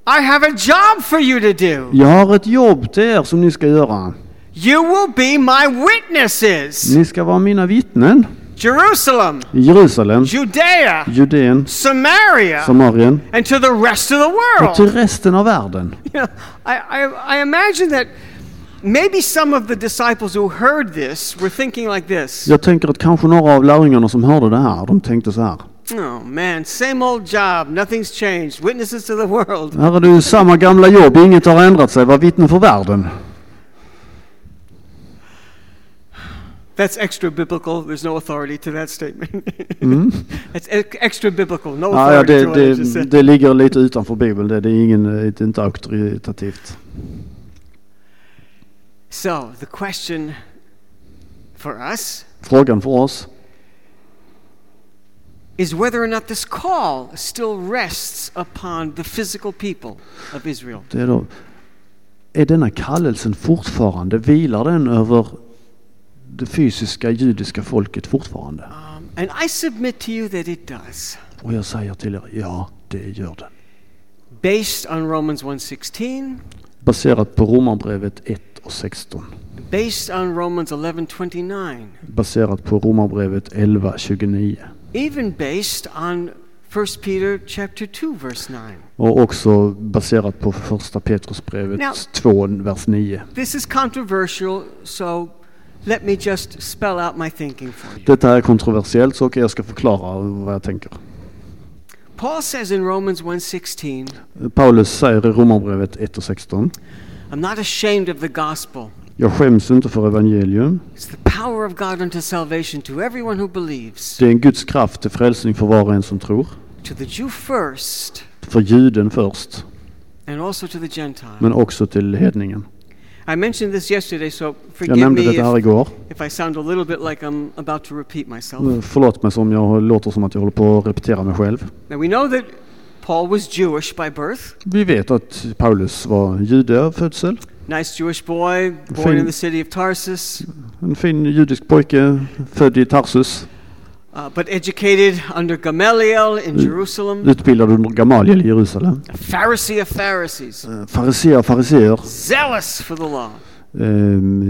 Speaker 1: I have a job for you to do.
Speaker 2: Jag har ett jobb till er som ni ska göra.
Speaker 1: You will be my witnesses.
Speaker 2: Ni ska vara mina vittnen
Speaker 1: Jerusalem,
Speaker 2: Jerusalem,
Speaker 1: Judea,
Speaker 2: Judeen,
Speaker 1: Samaria,
Speaker 2: Samarien
Speaker 1: and to the rest of the
Speaker 2: och till
Speaker 1: world.
Speaker 2: resten av världen. (laughs)
Speaker 1: You know, I, I, I imagine that maybe some of the disciples who heard this were thinking like this
Speaker 2: Jag tänker att kanske några av lärjungarna som hörde det här, de tänkte så här.
Speaker 1: Oh man, same old job, nothing's changed. Witnesses to the world.
Speaker 2: Här är du samma gamla jobb, inget har ändrat sig, var vittne för världen.
Speaker 1: That's extra biblical. There's no authority to that statement.
Speaker 2: Mm. (laughs)
Speaker 1: That's ex- extra biblical. No
Speaker 2: Ja, ja,
Speaker 1: authority
Speaker 2: det,
Speaker 1: to what I just
Speaker 2: det,
Speaker 1: said.
Speaker 2: det ligger lite utanför Bibeln, det, det är, ingen, det är inte auktoritativt.
Speaker 1: So, the question for us
Speaker 2: Frågan för oss
Speaker 1: is whether or not this call still rests upon the physical people of Israel.
Speaker 2: det är då, är denna kallelsen fortfarande, vilar den över det fysiska judiska folket fortfarande?
Speaker 1: Um, and I submit to you that it does.
Speaker 2: Och jag säger till er, ja det gör den.
Speaker 1: Based on Romans 1:16,
Speaker 2: Baserat på Romarbrevet 1 och 16.
Speaker 1: based on Romans 11:29,
Speaker 2: Baserat på Romarbrevet 11, 29.
Speaker 1: even based on 1 Peter chapter 2 verse 9.
Speaker 2: Och också baserat på första Petrusbrevet
Speaker 1: Now-
Speaker 2: 2, vers 9.
Speaker 1: This is controversial, so let me just spell out my thinking for you.
Speaker 2: Detta är kontroversiellt så jag ska förklara vad jag tänker.
Speaker 1: Paul says in Romans 1:16,
Speaker 2: Paulus säger i Romarbrevet 1 och 16.
Speaker 1: I'm not ashamed of the gospel.
Speaker 2: Jag skäms inte för evangelium.
Speaker 1: It's the power of God unto salvation to everyone who believes,
Speaker 2: Det är en Guds kraft till frälsning för var och en som tror.
Speaker 1: to the Jew first,
Speaker 2: För juden först,
Speaker 1: and also to the Gentile.
Speaker 2: men också till hedningen.
Speaker 1: I mentioned this yesterday, so
Speaker 2: Jag
Speaker 1: forgive
Speaker 2: nämnde
Speaker 1: me
Speaker 2: detta här
Speaker 1: if,
Speaker 2: igår.
Speaker 1: if I sound a little bit like I'm about to repeat myself.
Speaker 2: Förlåt mig om jag låter som att jag håller på att repetera mig själv.
Speaker 1: Now we know that Paul was Jewish by birth,
Speaker 2: Vi vet att Paulus var jude av födsel.
Speaker 1: nice Jewish boy, born
Speaker 2: Fin-
Speaker 1: in the city of Tarsus,
Speaker 2: En fin judisk pojke, född i Tarsus.
Speaker 1: Uh, but educated under Gamaliel in Jerusalem,
Speaker 2: Utbildad under Gamaliel i Jerusalem.
Speaker 1: a Pharisee of Pharisees,
Speaker 2: Fariseer, fariseer.
Speaker 1: zealous for the law,
Speaker 2: Eh,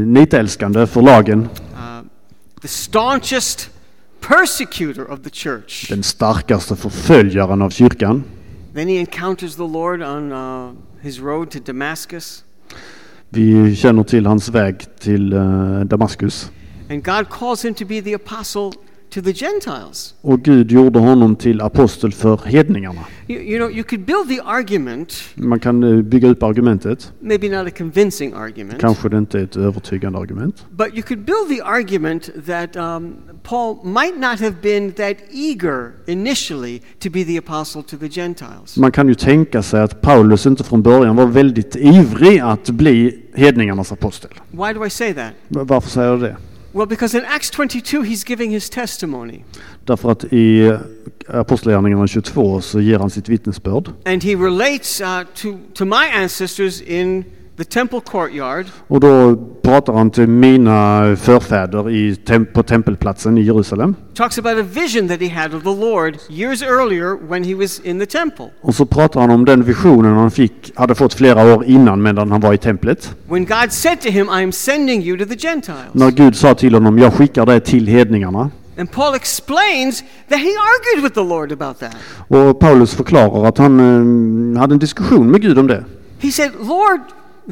Speaker 2: nitälskande för lagen.
Speaker 1: uh, the staunchest persecutor of the church.
Speaker 2: Den starkaste förföljaren av kyrkan.
Speaker 1: Then he encounters the Lord on uh, his road to Damascus,
Speaker 2: Vi känner till hans väg till eh, Damaskus.
Speaker 1: and God calls him to be the apostle to the Gentiles.
Speaker 2: Och Gud gjorde honom till apostel för hedningarna.
Speaker 1: You, you know, you could build the argument,
Speaker 2: Man kan eh, bygga upp argumentet.
Speaker 1: maybe not a convincing argument,
Speaker 2: Kanske det inte är ett övertygande argument.
Speaker 1: but you could build the argument that um, Paul might not have been that eager initially to be the apostle to the Gentiles.
Speaker 2: Man kan ju tänka sig att Paulus inte från början var väldigt ivrig att bli hedningarnas apostel.
Speaker 1: Why do I say that?
Speaker 2: Varför säger jag det?
Speaker 1: Well, because in Acts 22, he's giving his testimony.
Speaker 2: Därför att i eh, Apostlagärningarna 22 så ger han sitt vittnesbörd.
Speaker 1: And he relates uh, to, to my ancestors in the temple courtyard
Speaker 2: Och då pratar han till mina förfäder i tem- på tempelplatsen i Jerusalem.
Speaker 1: talks about a vision that he had of the Lord years earlier when he was in the temple.
Speaker 2: Och så pratar han om den visionen han fick, hade fått flera år innan medan han var i templet.
Speaker 1: When God said to him, I am sending you to the Gentiles.
Speaker 2: När Gud sa till honom, jag skickar dig till hedningarna.
Speaker 1: And Paul explains that he argued with the Lord about that.
Speaker 2: Och Paulus förklarar att han eh, hade en diskussion med Gud om det.
Speaker 1: He said, Lord,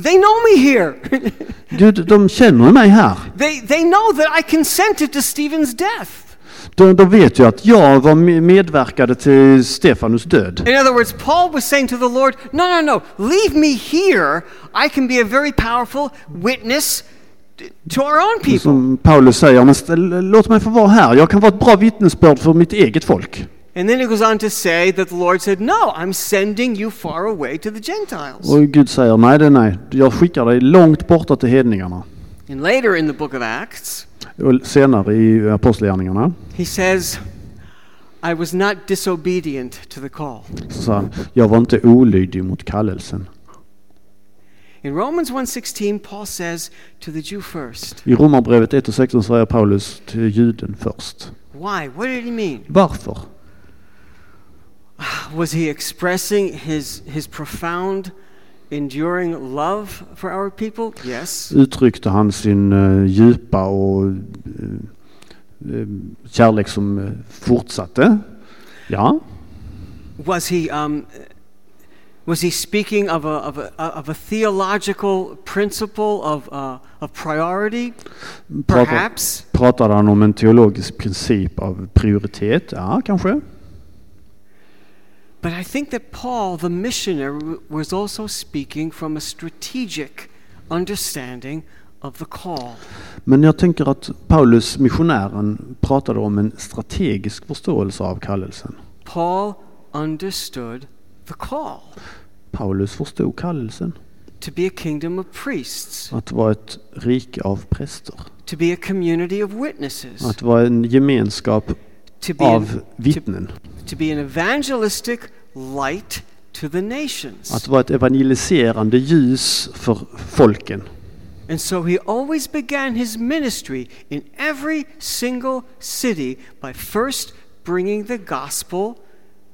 Speaker 1: they know me here. (laughs)
Speaker 2: Gud, de känner mig här.
Speaker 1: they, they know that I consented to Stephen's death.
Speaker 2: De, de vet ju att jag var med- medverkade till Stefanus död.
Speaker 1: In other words, Paul was saying to the Lord, No, no, no, leave me here. I can be a very powerful witness to our own people.
Speaker 2: Som Paulus säger, men låt mig få vara här. Jag kan vara ett bra vittnesbörd för mitt eget folk.
Speaker 1: And then he goes on to say that the Lord said, No, I'm sending you far away to the Gentiles.
Speaker 2: Och Gud säger, nej det nej. Jag skickar dig långt borta till hedningarna.
Speaker 1: And later in the book of Acts,
Speaker 2: Och senare i Apostlagärningarna
Speaker 1: he says, I was not disobedient to the call.
Speaker 2: så sa han, jag var inte olydig mot kallelsen.
Speaker 1: In Romans 1:16, Paul says to the Jew first.
Speaker 2: I Romarbrevet 1 och 16 säger Paulus till juden först.
Speaker 1: Why? What did he mean?
Speaker 2: Varför?
Speaker 1: Was he expressing his his profound enduring love for our people? Yes.
Speaker 2: Uttryckte han sin eh, djupa och eh, kärlek som fortsatte? Ja.
Speaker 1: Was he um, was he speaking of a, of a, of a theological principle of, uh, of priority?
Speaker 2: Pratar,
Speaker 1: Perhaps.
Speaker 2: pratade han om en teologisk princip av prioritet? Ja, kanske.
Speaker 1: But I think that Paul, the missionary, was also speaking from a strategic understanding of the call.
Speaker 2: Men jag tänker att Paulus, missionären, pratade om en strategisk förståelse av kallelsen.
Speaker 1: Paul understood the call
Speaker 2: Paulus förstod kallelsen.
Speaker 1: to be a kingdom of priests,
Speaker 2: Att vara ett rike av präster.
Speaker 1: to be a community of witnesses,
Speaker 2: Att vara en gemenskap
Speaker 1: to be, an,
Speaker 2: av vittnen.
Speaker 1: to be an evangelistic light to the nations.
Speaker 2: Att vara ett evangeliserande ljus för folken.
Speaker 1: And so he always began his ministry in every single city by first bringing the gospel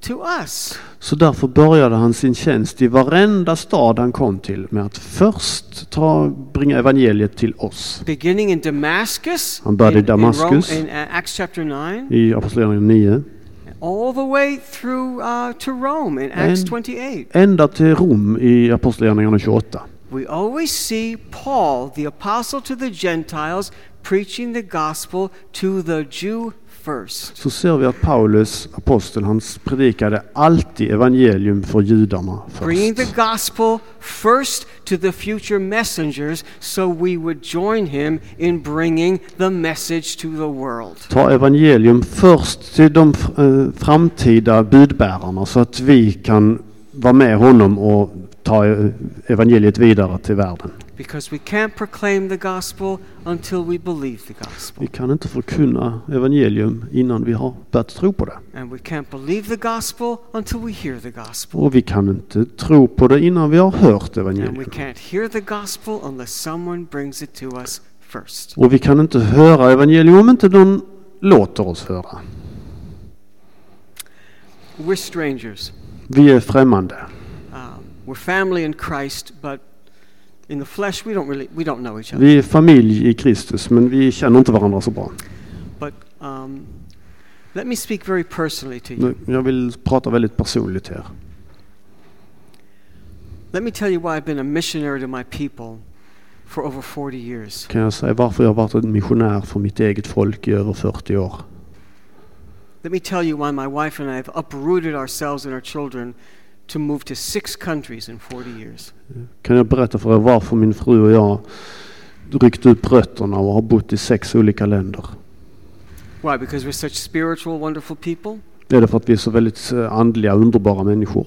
Speaker 1: to us.
Speaker 2: Så därför började han sin tjänst i varenda stad han kom till med att först ta, bringa evangeliet till oss.
Speaker 1: Beginning in Damascus,
Speaker 2: Han började i
Speaker 1: in, in, Rome,
Speaker 2: Damaskus.
Speaker 1: in uh, Acts chapter 9,
Speaker 2: I Apostlagärningarna 9.
Speaker 1: all the way through uh, to Rome in Acts
Speaker 2: And-
Speaker 1: 28.
Speaker 2: Ända till Rom i Apostlagärningarna 28.
Speaker 1: We always see Paul, the apostle to the Gentiles, preaching the gospel to the Jew.
Speaker 2: Så ser vi att Paulus, apostel, han predikade alltid evangelium för judarna
Speaker 1: Bringing the
Speaker 2: först.
Speaker 1: gospel first to the future messengers so we would join him in bringing the message to the world.
Speaker 2: Ta evangelium först till de eh, framtida budbärarna så att vi kan vara med honom och ta evangeliet vidare till världen.
Speaker 1: Because we can't proclaim the gospel until we believe the gospel.
Speaker 2: Vi kan inte förkunna evangelium innan vi har börjat tro på det.
Speaker 1: And we can't believe the gospel until we hear the gospel.
Speaker 2: Och vi kan inte tro på det innan vi har hört
Speaker 1: And we can't hear the gospel unless someone brings it to us first.
Speaker 2: Och vi kan inte höra evangelium om inte någon låter oss höra.
Speaker 1: We're strangers.
Speaker 2: Vi är främmande.
Speaker 1: Um, we're family in Christ, but in the flesh we don't really we don't know each other.
Speaker 2: Vi är familj i Kristus men vi känner inte varandra så bra.
Speaker 1: But um, let me speak very personally to you.
Speaker 2: Jag vill prata väldigt personligt här.
Speaker 1: Let me tell you why I've been a missionary to my people for over 40 years.
Speaker 2: Kan jag säga varför jag har varit en missionär för mitt eget folk i över 40 år.
Speaker 1: Let me tell you why my wife and I have uprooted ourselves and our children to move to six countries in 40 years.
Speaker 2: Kan jag berätta för er varför min fru och jag ryckt upp rötterna och har bott i sex olika länder?
Speaker 1: Why? Because we're such spiritual, wonderful people?
Speaker 2: Är det för att vi är så väldigt eh, andliga, underbara människor?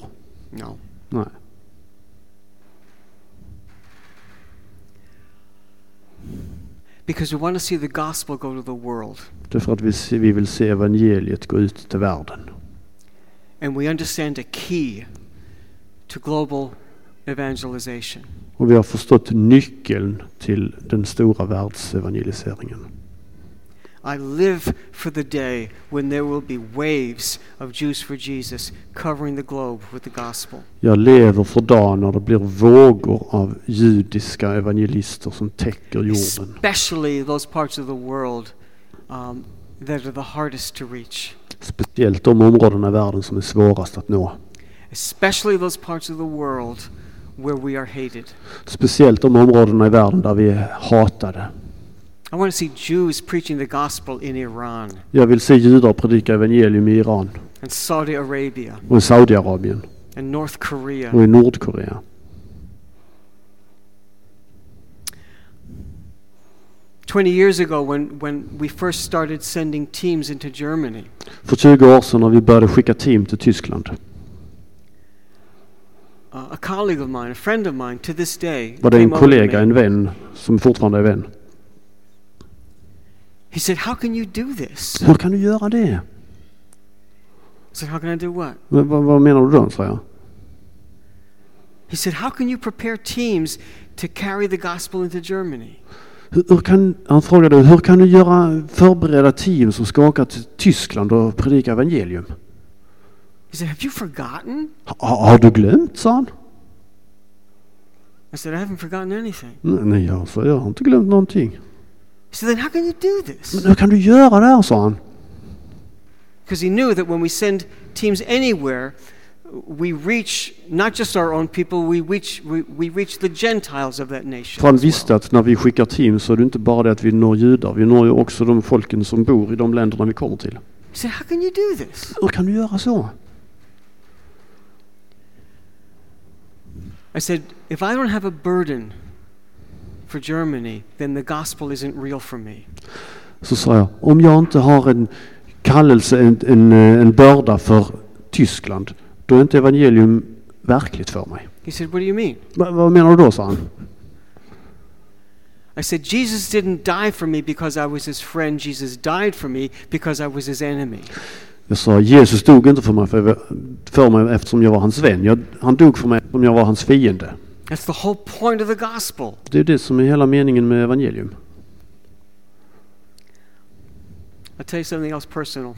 Speaker 1: No.
Speaker 2: Nej.
Speaker 1: Because we want to see the gospel go to the world.
Speaker 2: Det är för att vi vill se evangeliet gå ut till världen.
Speaker 1: And we understand a key to global evangelization.
Speaker 2: Och vi har förstått nyckeln till den stora världsevangeliseringen.
Speaker 1: I live for the day when there will be waves of Jews for Jesus covering the globe with the gospel.
Speaker 2: Jag lever för dagen när det blir vågor av judiska evangelister som täcker jorden.
Speaker 1: Especially those parts of the world um, that are the hardest to reach.
Speaker 2: Speciellt de områdena i världen som är svårast att nå.
Speaker 1: Especially those parts of the world where we are hated.
Speaker 2: Speciellt de områdena i världen där vi är hatade.
Speaker 1: I want to see Jews preaching the gospel in Iran
Speaker 2: Jag vill se judar predika evangelium i Iran
Speaker 1: and Saudi Arabia
Speaker 2: och i Saudiarabien
Speaker 1: and North Korea.
Speaker 2: och i Nordkorea.
Speaker 1: Twenty years ago, when, when we first started sending teams into Germany,
Speaker 2: För 20 år sedan när vi började skicka team till Tyskland
Speaker 1: a colleague of mine, a friend of mine, to this day,
Speaker 2: var det en kollega, en vän, som fortfarande är vän.
Speaker 1: He said, "How can you do this?"
Speaker 2: Hur kan du göra det?
Speaker 1: I said, "How can I do what?"
Speaker 2: Men Vad, vad menar du då? sa jag.
Speaker 1: He said, "How can you prepare teams to carry the gospel into Germany?"
Speaker 2: Hur, hur kan, han frågade hur kan du göra, förbereda team som ska åka till Tyskland och predika evangelium?
Speaker 1: He said, "Have you forgotten?"
Speaker 2: Ha, har du glömt? sa han.
Speaker 1: I said, "I haven't forgotten anything."
Speaker 2: Nej, jag, sa, jag har inte glömt någonting.
Speaker 1: He said, "Then how can you do this?"
Speaker 2: Men hur kan du göra det här? sa han.
Speaker 1: Because he knew that when we send teams anywhere, we reach not just our own people, we reach, we, we reach the Gentiles of that nation.
Speaker 2: Han visste att när vi skickar team så är det inte bara det att vi når judar. Vi når ju också de folken som bor i de länderna vi kommer till.
Speaker 1: He said, How can you do this?
Speaker 2: Hur kan du göra så?
Speaker 1: I said, If I don't have a burden for Germany, then the gospel isn't real for me.
Speaker 2: Så sa jag, om jag inte har en kallelse, en, en, eh, en börda för Tyskland, då är inte evangelium verkligt för mig.
Speaker 1: He said, What do you mean?
Speaker 2: Va, vad menar du då? sa han.
Speaker 1: I said, Jesus didn't die for me because I was his friend. Jesus died for me because I was his enemy.
Speaker 2: Jag sa, Jesus dog inte för mig, för, för mig eftersom jag var hans vän. Jag, han dog för mig eftersom jag var hans fiende.
Speaker 1: That's the whole point of the gospel.
Speaker 2: Det är det som är hela meningen med evangelium.
Speaker 1: I'll tell you something else personal.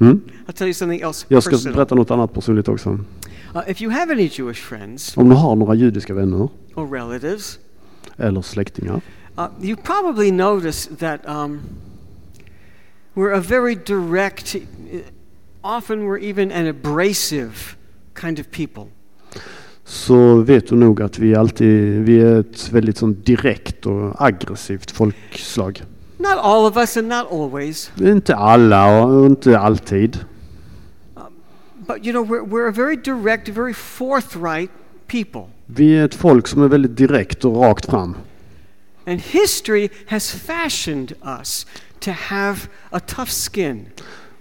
Speaker 2: Mm?
Speaker 1: I'll tell you something else
Speaker 2: Jag ska
Speaker 1: personal.
Speaker 2: berätta något annat personligt också.
Speaker 1: Uh, if you have any Jewish friends
Speaker 2: Om du har några judiska vänner
Speaker 1: or relatives,
Speaker 2: eller släktingar
Speaker 1: uh, you probably notice that um, we're a very direct, uh, often we're even an abrasive kind of people.
Speaker 2: så vet du nog att vi alltid vi är ett väldigt sånt direkt och aggressivt folkslag.
Speaker 1: Not all of us and not always,
Speaker 2: Inte alla och inte alltid.
Speaker 1: but you know, we're, we're a very direct, very forthright people.
Speaker 2: Vi är ett folk som är väldigt direkt och rakt fram.
Speaker 1: And history has fashioned us to have a tough skin.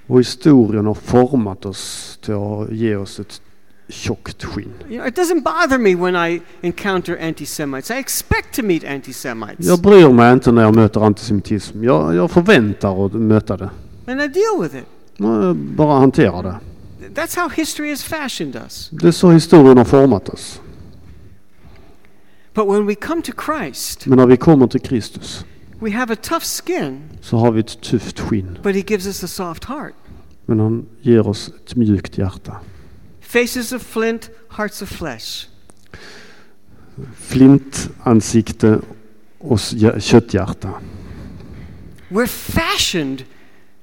Speaker 2: Och historien har format oss till att ge oss ett tjockt skinn.
Speaker 1: You know, it doesn't bother me when I encounter anti Semites. I expect to meet anti Semites.
Speaker 2: Jag bryr mig inte när jag möter antisemitism. Jag, jag förväntar att möta det.
Speaker 1: And I deal with it.
Speaker 2: Jag bara hanterar det.
Speaker 1: That's how history has fashioned us.
Speaker 2: Det är så historien har format oss.
Speaker 1: But when we come to Christ,
Speaker 2: Men när vi kommer till Kristus
Speaker 1: we have a tough skin,
Speaker 2: så har vi ett tufft skinn.
Speaker 1: but He gives us a soft heart.
Speaker 2: Men han ger oss ett mjukt hjärta.
Speaker 1: Faces of flint, hearts of flesh.
Speaker 2: Flintansikte och s- kötthjärta.
Speaker 1: We're fashioned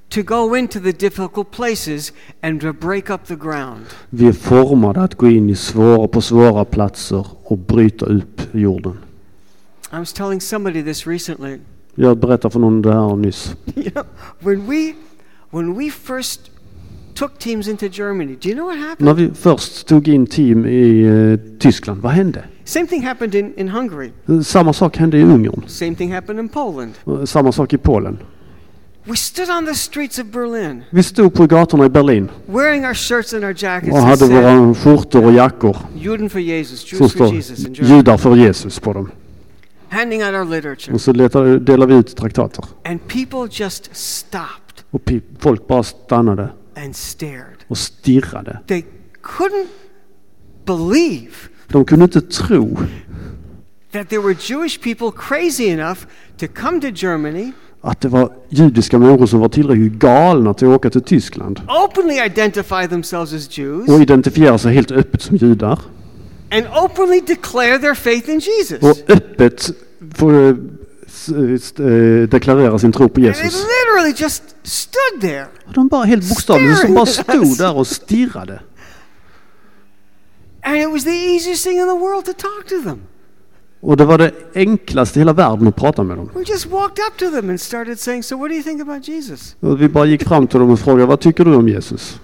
Speaker 1: to go into the difficult places and to break up the ground.
Speaker 2: Vi er är formade att gå in i svåra, på svåra platser och bryta upp jorden.
Speaker 1: I was telling somebody this recently.
Speaker 2: Jag berättade för någon det här nyss. (laughs)
Speaker 1: you know, when we when we first took teams into Germany, do you know what
Speaker 2: När
Speaker 1: happened?
Speaker 2: vi först tog in team i eh, Tyskland, vad hände?
Speaker 1: Same thing happened in, in Hungary.
Speaker 2: Samma sak hände i Ungern.
Speaker 1: Same thing happened in Poland.
Speaker 2: Samma sak i Polen.
Speaker 1: We stood on the streets of Berlin,
Speaker 2: Vi stod på gatorna i Berlin
Speaker 1: wearing our shirts and our jackets
Speaker 2: och hade våra skjortor och jackor
Speaker 1: Juden for Jesus, Jews for Jesus
Speaker 2: judar för Jesus på dem.
Speaker 1: Handing out our literature.
Speaker 2: Och så letar, delar vi ut traktater.
Speaker 1: And people just stopped
Speaker 2: Och pi- folk bara stannade
Speaker 1: and stared.
Speaker 2: och stirrade.
Speaker 1: They couldn't believe
Speaker 2: De kunde inte tro
Speaker 1: that there were Jewish people crazy enough to come to Germany,
Speaker 2: att det var judiska människor som var tillräckligt galna till att åka till Tyskland och identifiera sig helt öppet som judar
Speaker 1: and openly declare their faith in Jesus.
Speaker 2: och öppet få eh, eh, deklarera sin tro på Jesus.
Speaker 1: literally just stood there.
Speaker 2: Och de bara helt bokstavligt som bara stod där och stirrade.
Speaker 1: And it was the easiest thing in the world to talk to them.
Speaker 2: Och det var det enklaste i hela världen att prata med dem.
Speaker 1: We just walked up to them and started saying, So, what do you think about Jesus?
Speaker 2: Och vi bara gick fram till dem och frågade vad tycker du om Jesus?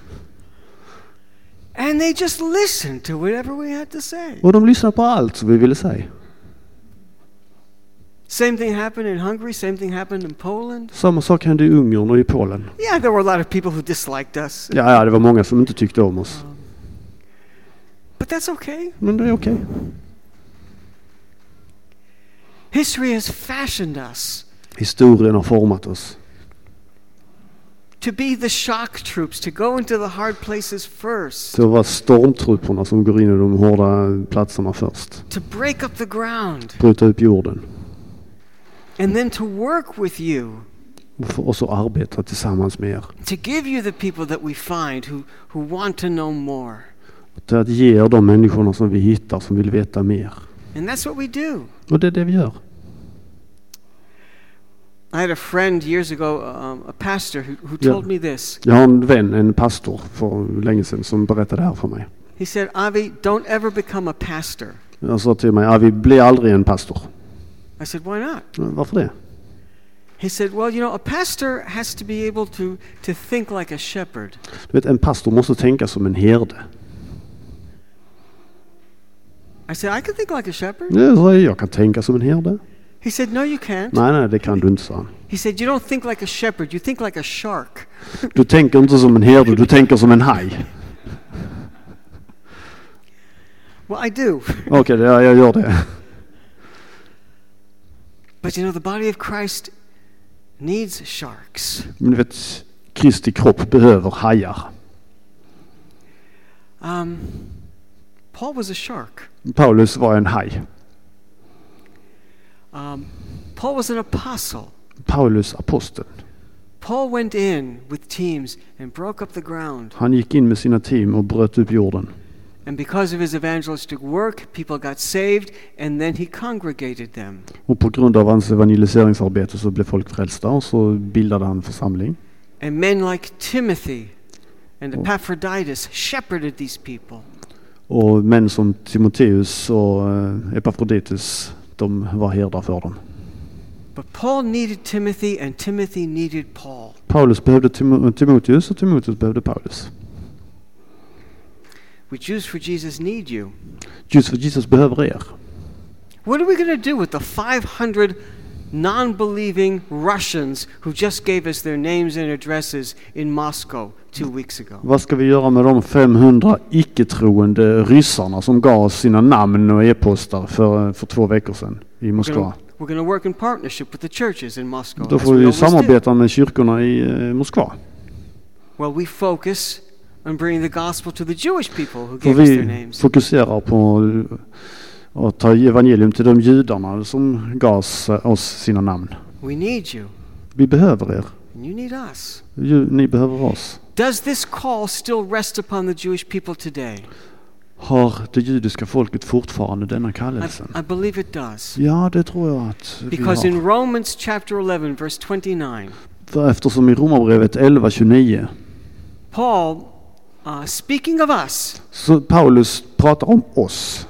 Speaker 1: And they just listened to whatever we had to say.
Speaker 2: Och de lyssnade på allt som vi ville säga.
Speaker 1: Same thing happened in Hungary, same thing happened in Poland.
Speaker 2: Samma sak hände i Ungern och i Polen.
Speaker 1: Yeah, there were a lot of people who disliked us,
Speaker 2: Ja, ja, det var många som inte tyckte om oss.
Speaker 1: but that's okay.
Speaker 2: Men det är okej.
Speaker 1: History has fashioned us
Speaker 2: Historien har format oss.
Speaker 1: To be the shock troops, to go into the hard places first,
Speaker 2: Det var stormtrupperna som går in i de hårda platserna först.
Speaker 1: to break up the ground,
Speaker 2: Bryta upp jorden.
Speaker 1: and then to work with you,
Speaker 2: Och att arbeta tillsammans med er.
Speaker 1: to give you the people that we find who, who want to know more.
Speaker 2: Till att ge er de människorna som vi hittar som vill veta mer.
Speaker 1: And that's what we do.
Speaker 2: Och det är det vi gör.
Speaker 1: I had a friend years ago, um, a pastor, who, who told me this.
Speaker 2: Jag har en vän, en pastor, för länge sedan som berättade det här för mig.
Speaker 1: He said, Avi, don't ever become a pastor.
Speaker 2: Han sa till mig, Avi, bli aldrig en pastor.
Speaker 1: I said, why not?
Speaker 2: Varför det?
Speaker 1: He said, well, you know, a pastor has to be able to, to think like a shepherd.
Speaker 2: Du vet, en pastor måste tänka som en herde.
Speaker 1: I said, I can think like a shepherd.
Speaker 2: Jag sa, jag kan tänka som en herde.
Speaker 1: He said, no, you can't.
Speaker 2: Nej, nej, det kan du inte, sa han.
Speaker 1: He said, you don't think like a shepherd, you think like a shark.
Speaker 2: Du tänker inte som en herde, du tänker som en haj.
Speaker 1: Well, I do.
Speaker 2: Okej, ja, jag gör det.
Speaker 1: But you know, the body of Christ needs sharks.
Speaker 2: Men du vet, Kristi kropp behöver hajar.
Speaker 1: Um, Paul was a shark.
Speaker 2: Paulus var en haj.
Speaker 1: Um, Paul was an apostle.
Speaker 2: Paulus apostel.
Speaker 1: Paul went in with teams and broke up the ground.
Speaker 2: Han gick in med sina team och bröt upp jorden.
Speaker 1: And because of his evangelistic work, people got saved, and then he congregated them.
Speaker 2: Och på grund av hans evangeliseringsarbete så blev folk frälsta och så bildade han församling.
Speaker 1: And men like Timothy and. Epaphroditus shepherded these people.
Speaker 2: Och män som Timoteus och eh, Epafroditus, de var herdar för dem.
Speaker 1: But Paul needed Timothy, and Timothy needed Paul.
Speaker 2: Paulus behövde Timo- Timoteus och Timoteus behövde Paulus.
Speaker 1: We Jews for Jesus need you.
Speaker 2: Just för Jesus behöver er.
Speaker 1: What are we going to do with the 500 non believing Russians who just gave us their names and addresses in Moscow two weeks ago?
Speaker 2: Vad ska vi göra med de 500 icke-troende ryssarna som gav oss sina namn och e-postar för, för två veckor sedan i Moskva?
Speaker 1: we're going to work in partnership with the churches in Moscow.
Speaker 2: Då får vi samarbeta med kyrkorna i eh, Moskva.
Speaker 1: Well, we focus on bringing the gospel to the Jewish people who gave us their names.
Speaker 2: fokuserar på att ta evangelium till de judarna som gav oss, eh, oss sina namn.
Speaker 1: We need you,
Speaker 2: Vi behöver er.
Speaker 1: and you need us.
Speaker 2: Ni behöver oss.
Speaker 1: Does this call still rest upon the Jewish people today?
Speaker 2: Har det judiska folket fortfarande denna
Speaker 1: I,
Speaker 2: kallelsen?
Speaker 1: I believe it does.
Speaker 2: Ja, det tror jag att vi
Speaker 1: Because in
Speaker 2: har.
Speaker 1: Romans chapter 11, verse 29,
Speaker 2: För eftersom i Romarbrevet 11.29
Speaker 1: Paul, uh, speaking of us,
Speaker 2: så Paulus pratar om oss.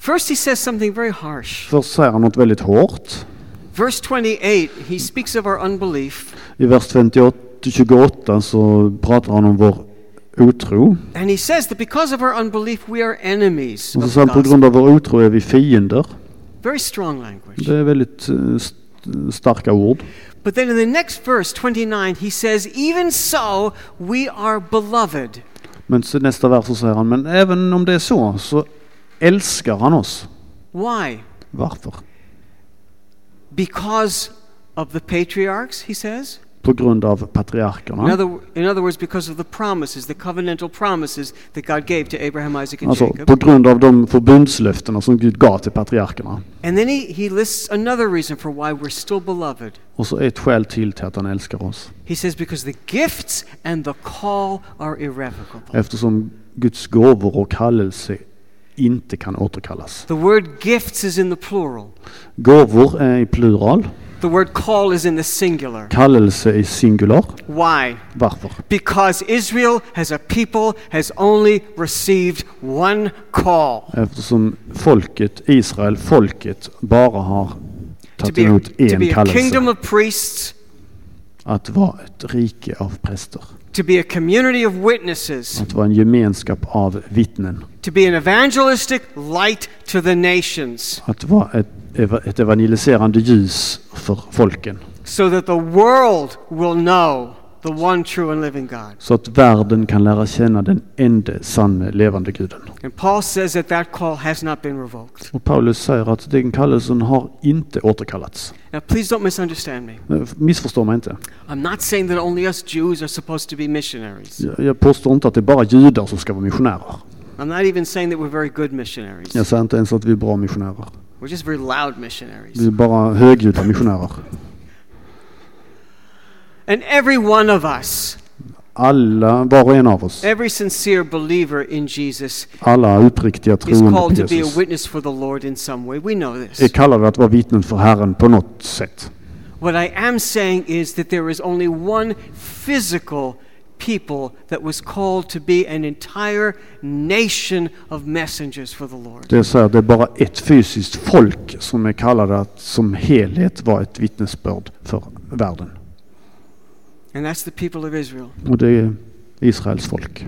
Speaker 1: First he says something very harsh.
Speaker 2: Först säger han något väldigt hårt.
Speaker 1: Verse 28, he speaks of our unbelief.
Speaker 2: I vers 58, 28 så pratar han om vår otro.
Speaker 1: And he says that because of our unbelief, we are enemies.
Speaker 2: Och så säger han på grund av vår otro är vi fiender.
Speaker 1: Very strong language.
Speaker 2: Det är väldigt eh, st- starka ord.
Speaker 1: But then in the next verse, 29, he says, Even so, we are beloved.
Speaker 2: Men nästa vers så säger han, men även om det är så, så älskar han oss.
Speaker 1: Why?
Speaker 2: Varför?
Speaker 1: Because of the patriarchs, he says.
Speaker 2: På grund av
Speaker 1: In
Speaker 2: patriarkerna.
Speaker 1: other, in other words, because of the promises, the covenantal promises that God gave to Abraham, Isaac, and
Speaker 2: Alltså
Speaker 1: Jacob.
Speaker 2: på grund av de förbundslöftena som Gud gav till patriarkerna.
Speaker 1: And then he, he lists another reason for why we're still beloved.
Speaker 2: Och så ett skäl till till att han älskar oss.
Speaker 1: He says, Because the gifts and the call are irrevocable.
Speaker 2: Eftersom Guds gåvor och kallelse inte kan återkallas.
Speaker 1: The word gifts is in the plural,
Speaker 2: Gåvor är i plural,
Speaker 1: the word call is in the singular.
Speaker 2: kallelse i singular.
Speaker 1: Why?
Speaker 2: Varför?
Speaker 1: Because Israel as a people has only received one call
Speaker 2: Eftersom folket, Israel, folket, bara har tagit
Speaker 1: be, a,
Speaker 2: emot
Speaker 1: to
Speaker 2: en
Speaker 1: be a kingdom
Speaker 2: kallelse.
Speaker 1: of priests,
Speaker 2: Att vara ett rike av präster.
Speaker 1: To be a community of witnesses,
Speaker 2: Att vara en gemenskap av vittnen.
Speaker 1: to be an evangelistic light to the nations,
Speaker 2: Att vara ett, ett evangeliserande ljus för folken.
Speaker 1: so that the world will know the one true and living God.
Speaker 2: Så att världen kan lära känna den ende sanne levande guden.
Speaker 1: And Paul says that that call has not been revoked.
Speaker 2: Och Paulus säger att den kallelsen har inte återkallats.
Speaker 1: Now, please don't misunderstand me.
Speaker 2: Missförstå mig inte.
Speaker 1: I'm not saying that only us Jews are supposed to be missionaries.
Speaker 2: Jag, jag påstår inte att det är bara judar som ska vara missionärer.
Speaker 1: I'm not even saying that we're very good missionaries.
Speaker 2: Jag säger inte ens att vi är bra missionärer.
Speaker 1: We're just very loud missionaries.
Speaker 2: Vi är bara högljudda missionärer.
Speaker 1: And every one of us,
Speaker 2: Alla, var och en av oss,
Speaker 1: every sincere believer in Jesus,
Speaker 2: alla uppriktiga troende på Jesus, är kallade att vara vittnen för Herren på något sätt.
Speaker 1: What I am saying is that there is only one physical people that was called to be an entire nation of messengers for the Lord.
Speaker 2: Det är, så här, det är bara ett fysiskt folk som är kallade att som helhet vara ett vittnesbörd för världen.
Speaker 1: And that's the people of Israel.
Speaker 2: Och det är Israels folk.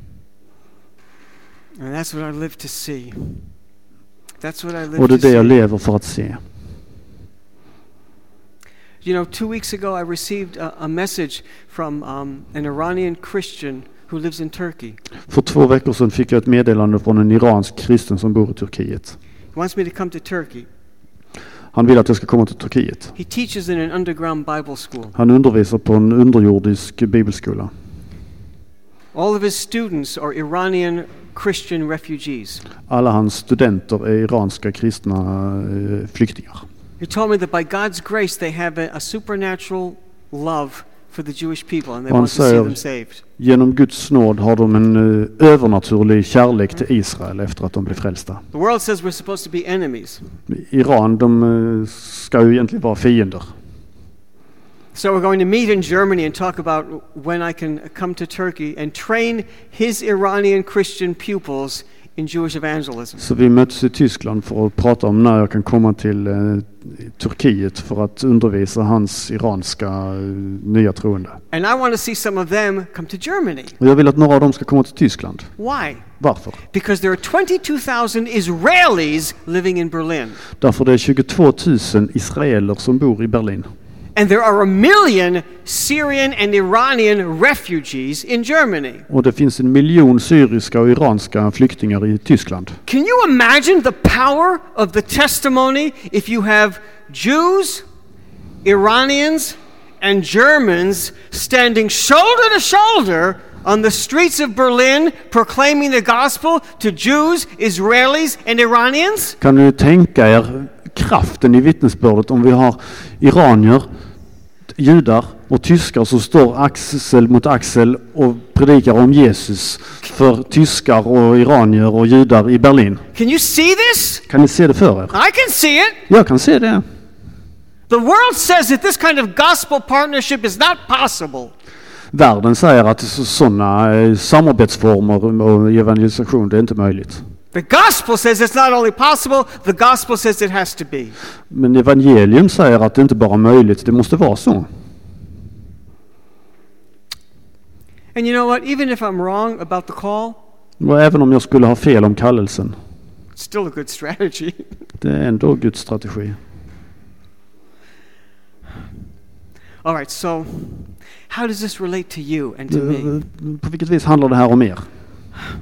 Speaker 1: And that's what I live to see. That's what I live
Speaker 2: Och det är
Speaker 1: to
Speaker 2: det jag
Speaker 1: see.
Speaker 2: lever för att se.
Speaker 1: You know, two weeks ago I received a, a message from um, an Iranian Christian who lives in Turkey.
Speaker 2: För två veckor sedan fick jag ett meddelande från en iransk kristen som bor i Turkiet.
Speaker 1: He wants me to come to Turkey.
Speaker 2: Han vill att jag ska komma till Turkiet.
Speaker 1: He teaches in an underground Bible school.
Speaker 2: Han undervisar på en underjordisk bibelskola.
Speaker 1: All of his students are Iranian Christian refugees.
Speaker 2: Alla hans studenter är iranska kristna eh, flyktingar.
Speaker 1: He told me that by God's grace they have a, a supernatural love for the Jewish people and they want to see them saved.
Speaker 2: Genom Guds nåd har de en eh, övernaturlig kärlek till Israel efter att de blev frälsta.
Speaker 1: The world says we're supposed to be enemies.
Speaker 2: Iran, de eh, ska ju egentligen vara fiender.
Speaker 1: So we're going to meet in Germany and talk about when I can come to Turkey and train his Iranian Christian pupils in Jewish evangelism.
Speaker 2: Så vi möts i Tyskland för att prata om när jag kan komma till eh, Turkiet för att undervisa hans iranska eh, nya troende.
Speaker 1: And I want to see some of them come to Germany.
Speaker 2: Och jag vill att några av dem ska komma till Tyskland.
Speaker 1: Why?
Speaker 2: Varför?
Speaker 1: Because there are 22,000 Israelis living in Berlin.
Speaker 2: Därför det är 22 000 israeler som bor i Berlin.
Speaker 1: And there are a million Syrian and Iranian refugees in Germany.
Speaker 2: Och det finns en miljon syriska och iranska flyktingar i Tyskland.
Speaker 1: Can you imagine the power of the testimony if you have Jews, Iranians, and Germans standing shoulder to shoulder on the streets of Berlin proclaiming the gospel to Jews, Israelis, and Iranians?
Speaker 2: Kan du tänka er kraften i vittnesbördet om vi har iranier, judar och tyskar som står axel mot axel och predikar om Jesus för tyskar och iranier och judar i Berlin.
Speaker 1: Can you see this?
Speaker 2: Kan ni se det för er?
Speaker 1: I can see it.
Speaker 2: Jag kan se det.
Speaker 1: The world says that this kind of gospel partnership is not possible.
Speaker 2: Världen säger att sådana samarbetsformer och evangelisation, det är inte möjligt.
Speaker 1: The gospel says it's not only possible, the gospel says it has to be.
Speaker 2: Men evangelium säger att det inte bara är möjligt, det måste vara så.
Speaker 1: And you know what? Even if I'm wrong about the call,
Speaker 2: Och även om jag skulle ha fel om kallelsen,
Speaker 1: still a good strategy. (laughs)
Speaker 2: det är ändå Guds strategi.
Speaker 1: All right, so how does this relate to you and to me?
Speaker 2: På vilket vis handlar det här om er?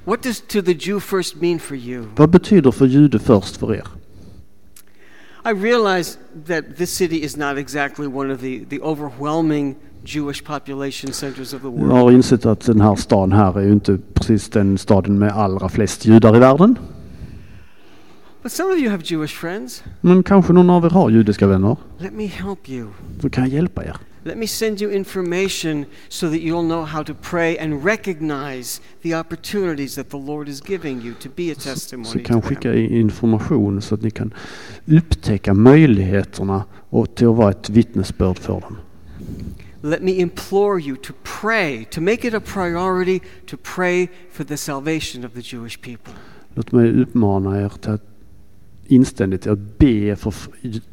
Speaker 1: What does to the Jew first mean for you?
Speaker 2: Vad betyder för jude först för er?
Speaker 1: I realize that this city is not exactly one of the, the overwhelming Jewish population centers of the
Speaker 2: Jag
Speaker 1: world.
Speaker 2: har insett att den här staden här är ju inte precis den staden med allra flest judar i världen.
Speaker 1: But some of you have Jewish friends.
Speaker 2: Men kanske någon av er har judiska vänner.
Speaker 1: Let me help you.
Speaker 2: Så kan jag hjälpa er.
Speaker 1: Let me send you information so that you'll know how to pray and recognize the opportunities that the Lord is giving you to be a
Speaker 2: Så
Speaker 1: testimony.
Speaker 2: kan jag
Speaker 1: to
Speaker 2: skicka information så att ni kan upptäcka möjligheterna och till att vara ett vittnesbörd för dem.
Speaker 1: Let me implore you to pray, to make it a priority to pray for the salvation of the Jewish people.
Speaker 2: Låt mig uppmana er till att inständigt att be för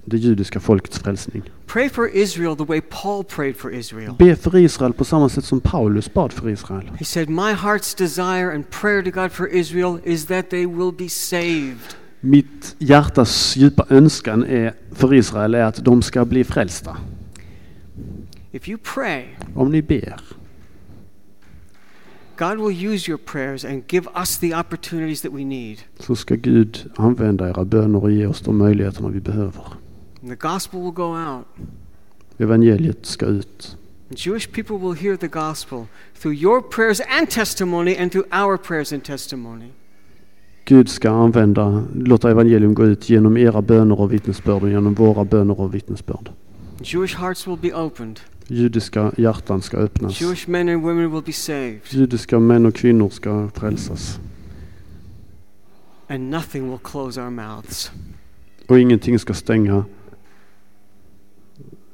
Speaker 2: det judiska folkets frälsning.
Speaker 1: Pray for Israel the way Paul prayed for Israel.
Speaker 2: Be för Israel på samma sätt som Paulus bad för Israel.
Speaker 1: He said, My heart's desire and prayer to God for Israel is that they will be saved.
Speaker 2: Mitt hjärtas djupa önskan är, för Israel är att de ska bli frälsta.
Speaker 1: If you pray,
Speaker 2: Om ni ber
Speaker 1: God will use your prayers and give us the opportunities that we need.
Speaker 2: så ska Gud använda era böner och ge oss de möjligheterna vi behöver.
Speaker 1: And the gospel will go out.
Speaker 2: Evangeliet ska ut.
Speaker 1: And Jewish people will hear the gospel through your prayers and testimony and through our prayers and testimony.
Speaker 2: Gud ska använda, låta evangelium gå ut genom era böner och vittnesbörd och genom våra böner och vittnesbörd.
Speaker 1: Jewish hearts will be opened.
Speaker 2: Judiska hjärtan ska öppnas.
Speaker 1: Jewish men and women will be saved.
Speaker 2: Judiska män och kvinnor ska frälsas.
Speaker 1: And nothing will close our mouths.
Speaker 2: Och ingenting ska stänga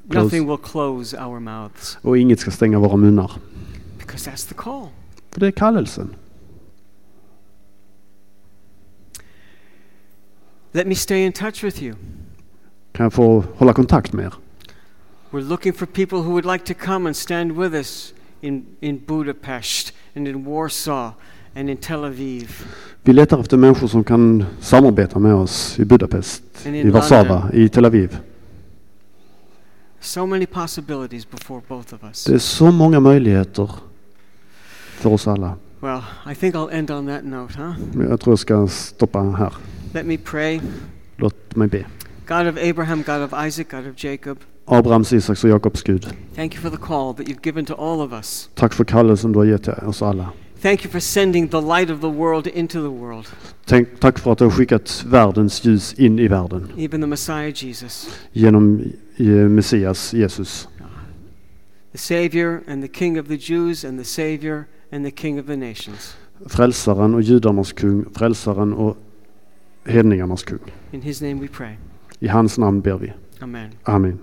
Speaker 2: Close.
Speaker 1: Nothing will close our mouths.
Speaker 2: och inget ska stänga våra munnar.
Speaker 1: Because that's the call.
Speaker 2: För det är kallelsen.
Speaker 1: Let me stay in touch with you.
Speaker 2: Kan jag få hålla kontakt med er?
Speaker 1: We're looking for people who would like to come and stand with us in, in Budapest and in Warsaw and in Tel Aviv.
Speaker 2: Vi letar efter människor som kan samarbeta med oss i Budapest, i Warszawa, i Tel Aviv.
Speaker 1: So many possibilities before both of us.
Speaker 2: Det är så många möjligheter för oss alla.
Speaker 1: Well, I think I'll end on that note, huh?
Speaker 2: Jag tror jag ska stoppa här.
Speaker 1: Let me pray.
Speaker 2: Låt mig be.
Speaker 1: God of Abraham, God of Isaac, God of Jacob,
Speaker 2: Abrahams, Isaks och Jakobs Gud.
Speaker 1: thank you for the call that you've given to all of us.
Speaker 2: Tack för kallelsen du har gett till oss alla.
Speaker 1: Thank you for sending the light of the world into the world,
Speaker 2: Tänk, tack för att du har skickat världens ljus in i världen
Speaker 1: even the Messiah Jesus,
Speaker 2: genom eh, Messias, Jesus.
Speaker 1: the Savior and the King of the Jews and the Savior and the King of the nations.
Speaker 2: Frälsaren och judarnas kung, frälsaren och hedningarnas kung.
Speaker 1: In his name we pray.
Speaker 2: I hans namn ber vi.
Speaker 1: Amen.
Speaker 2: Amen.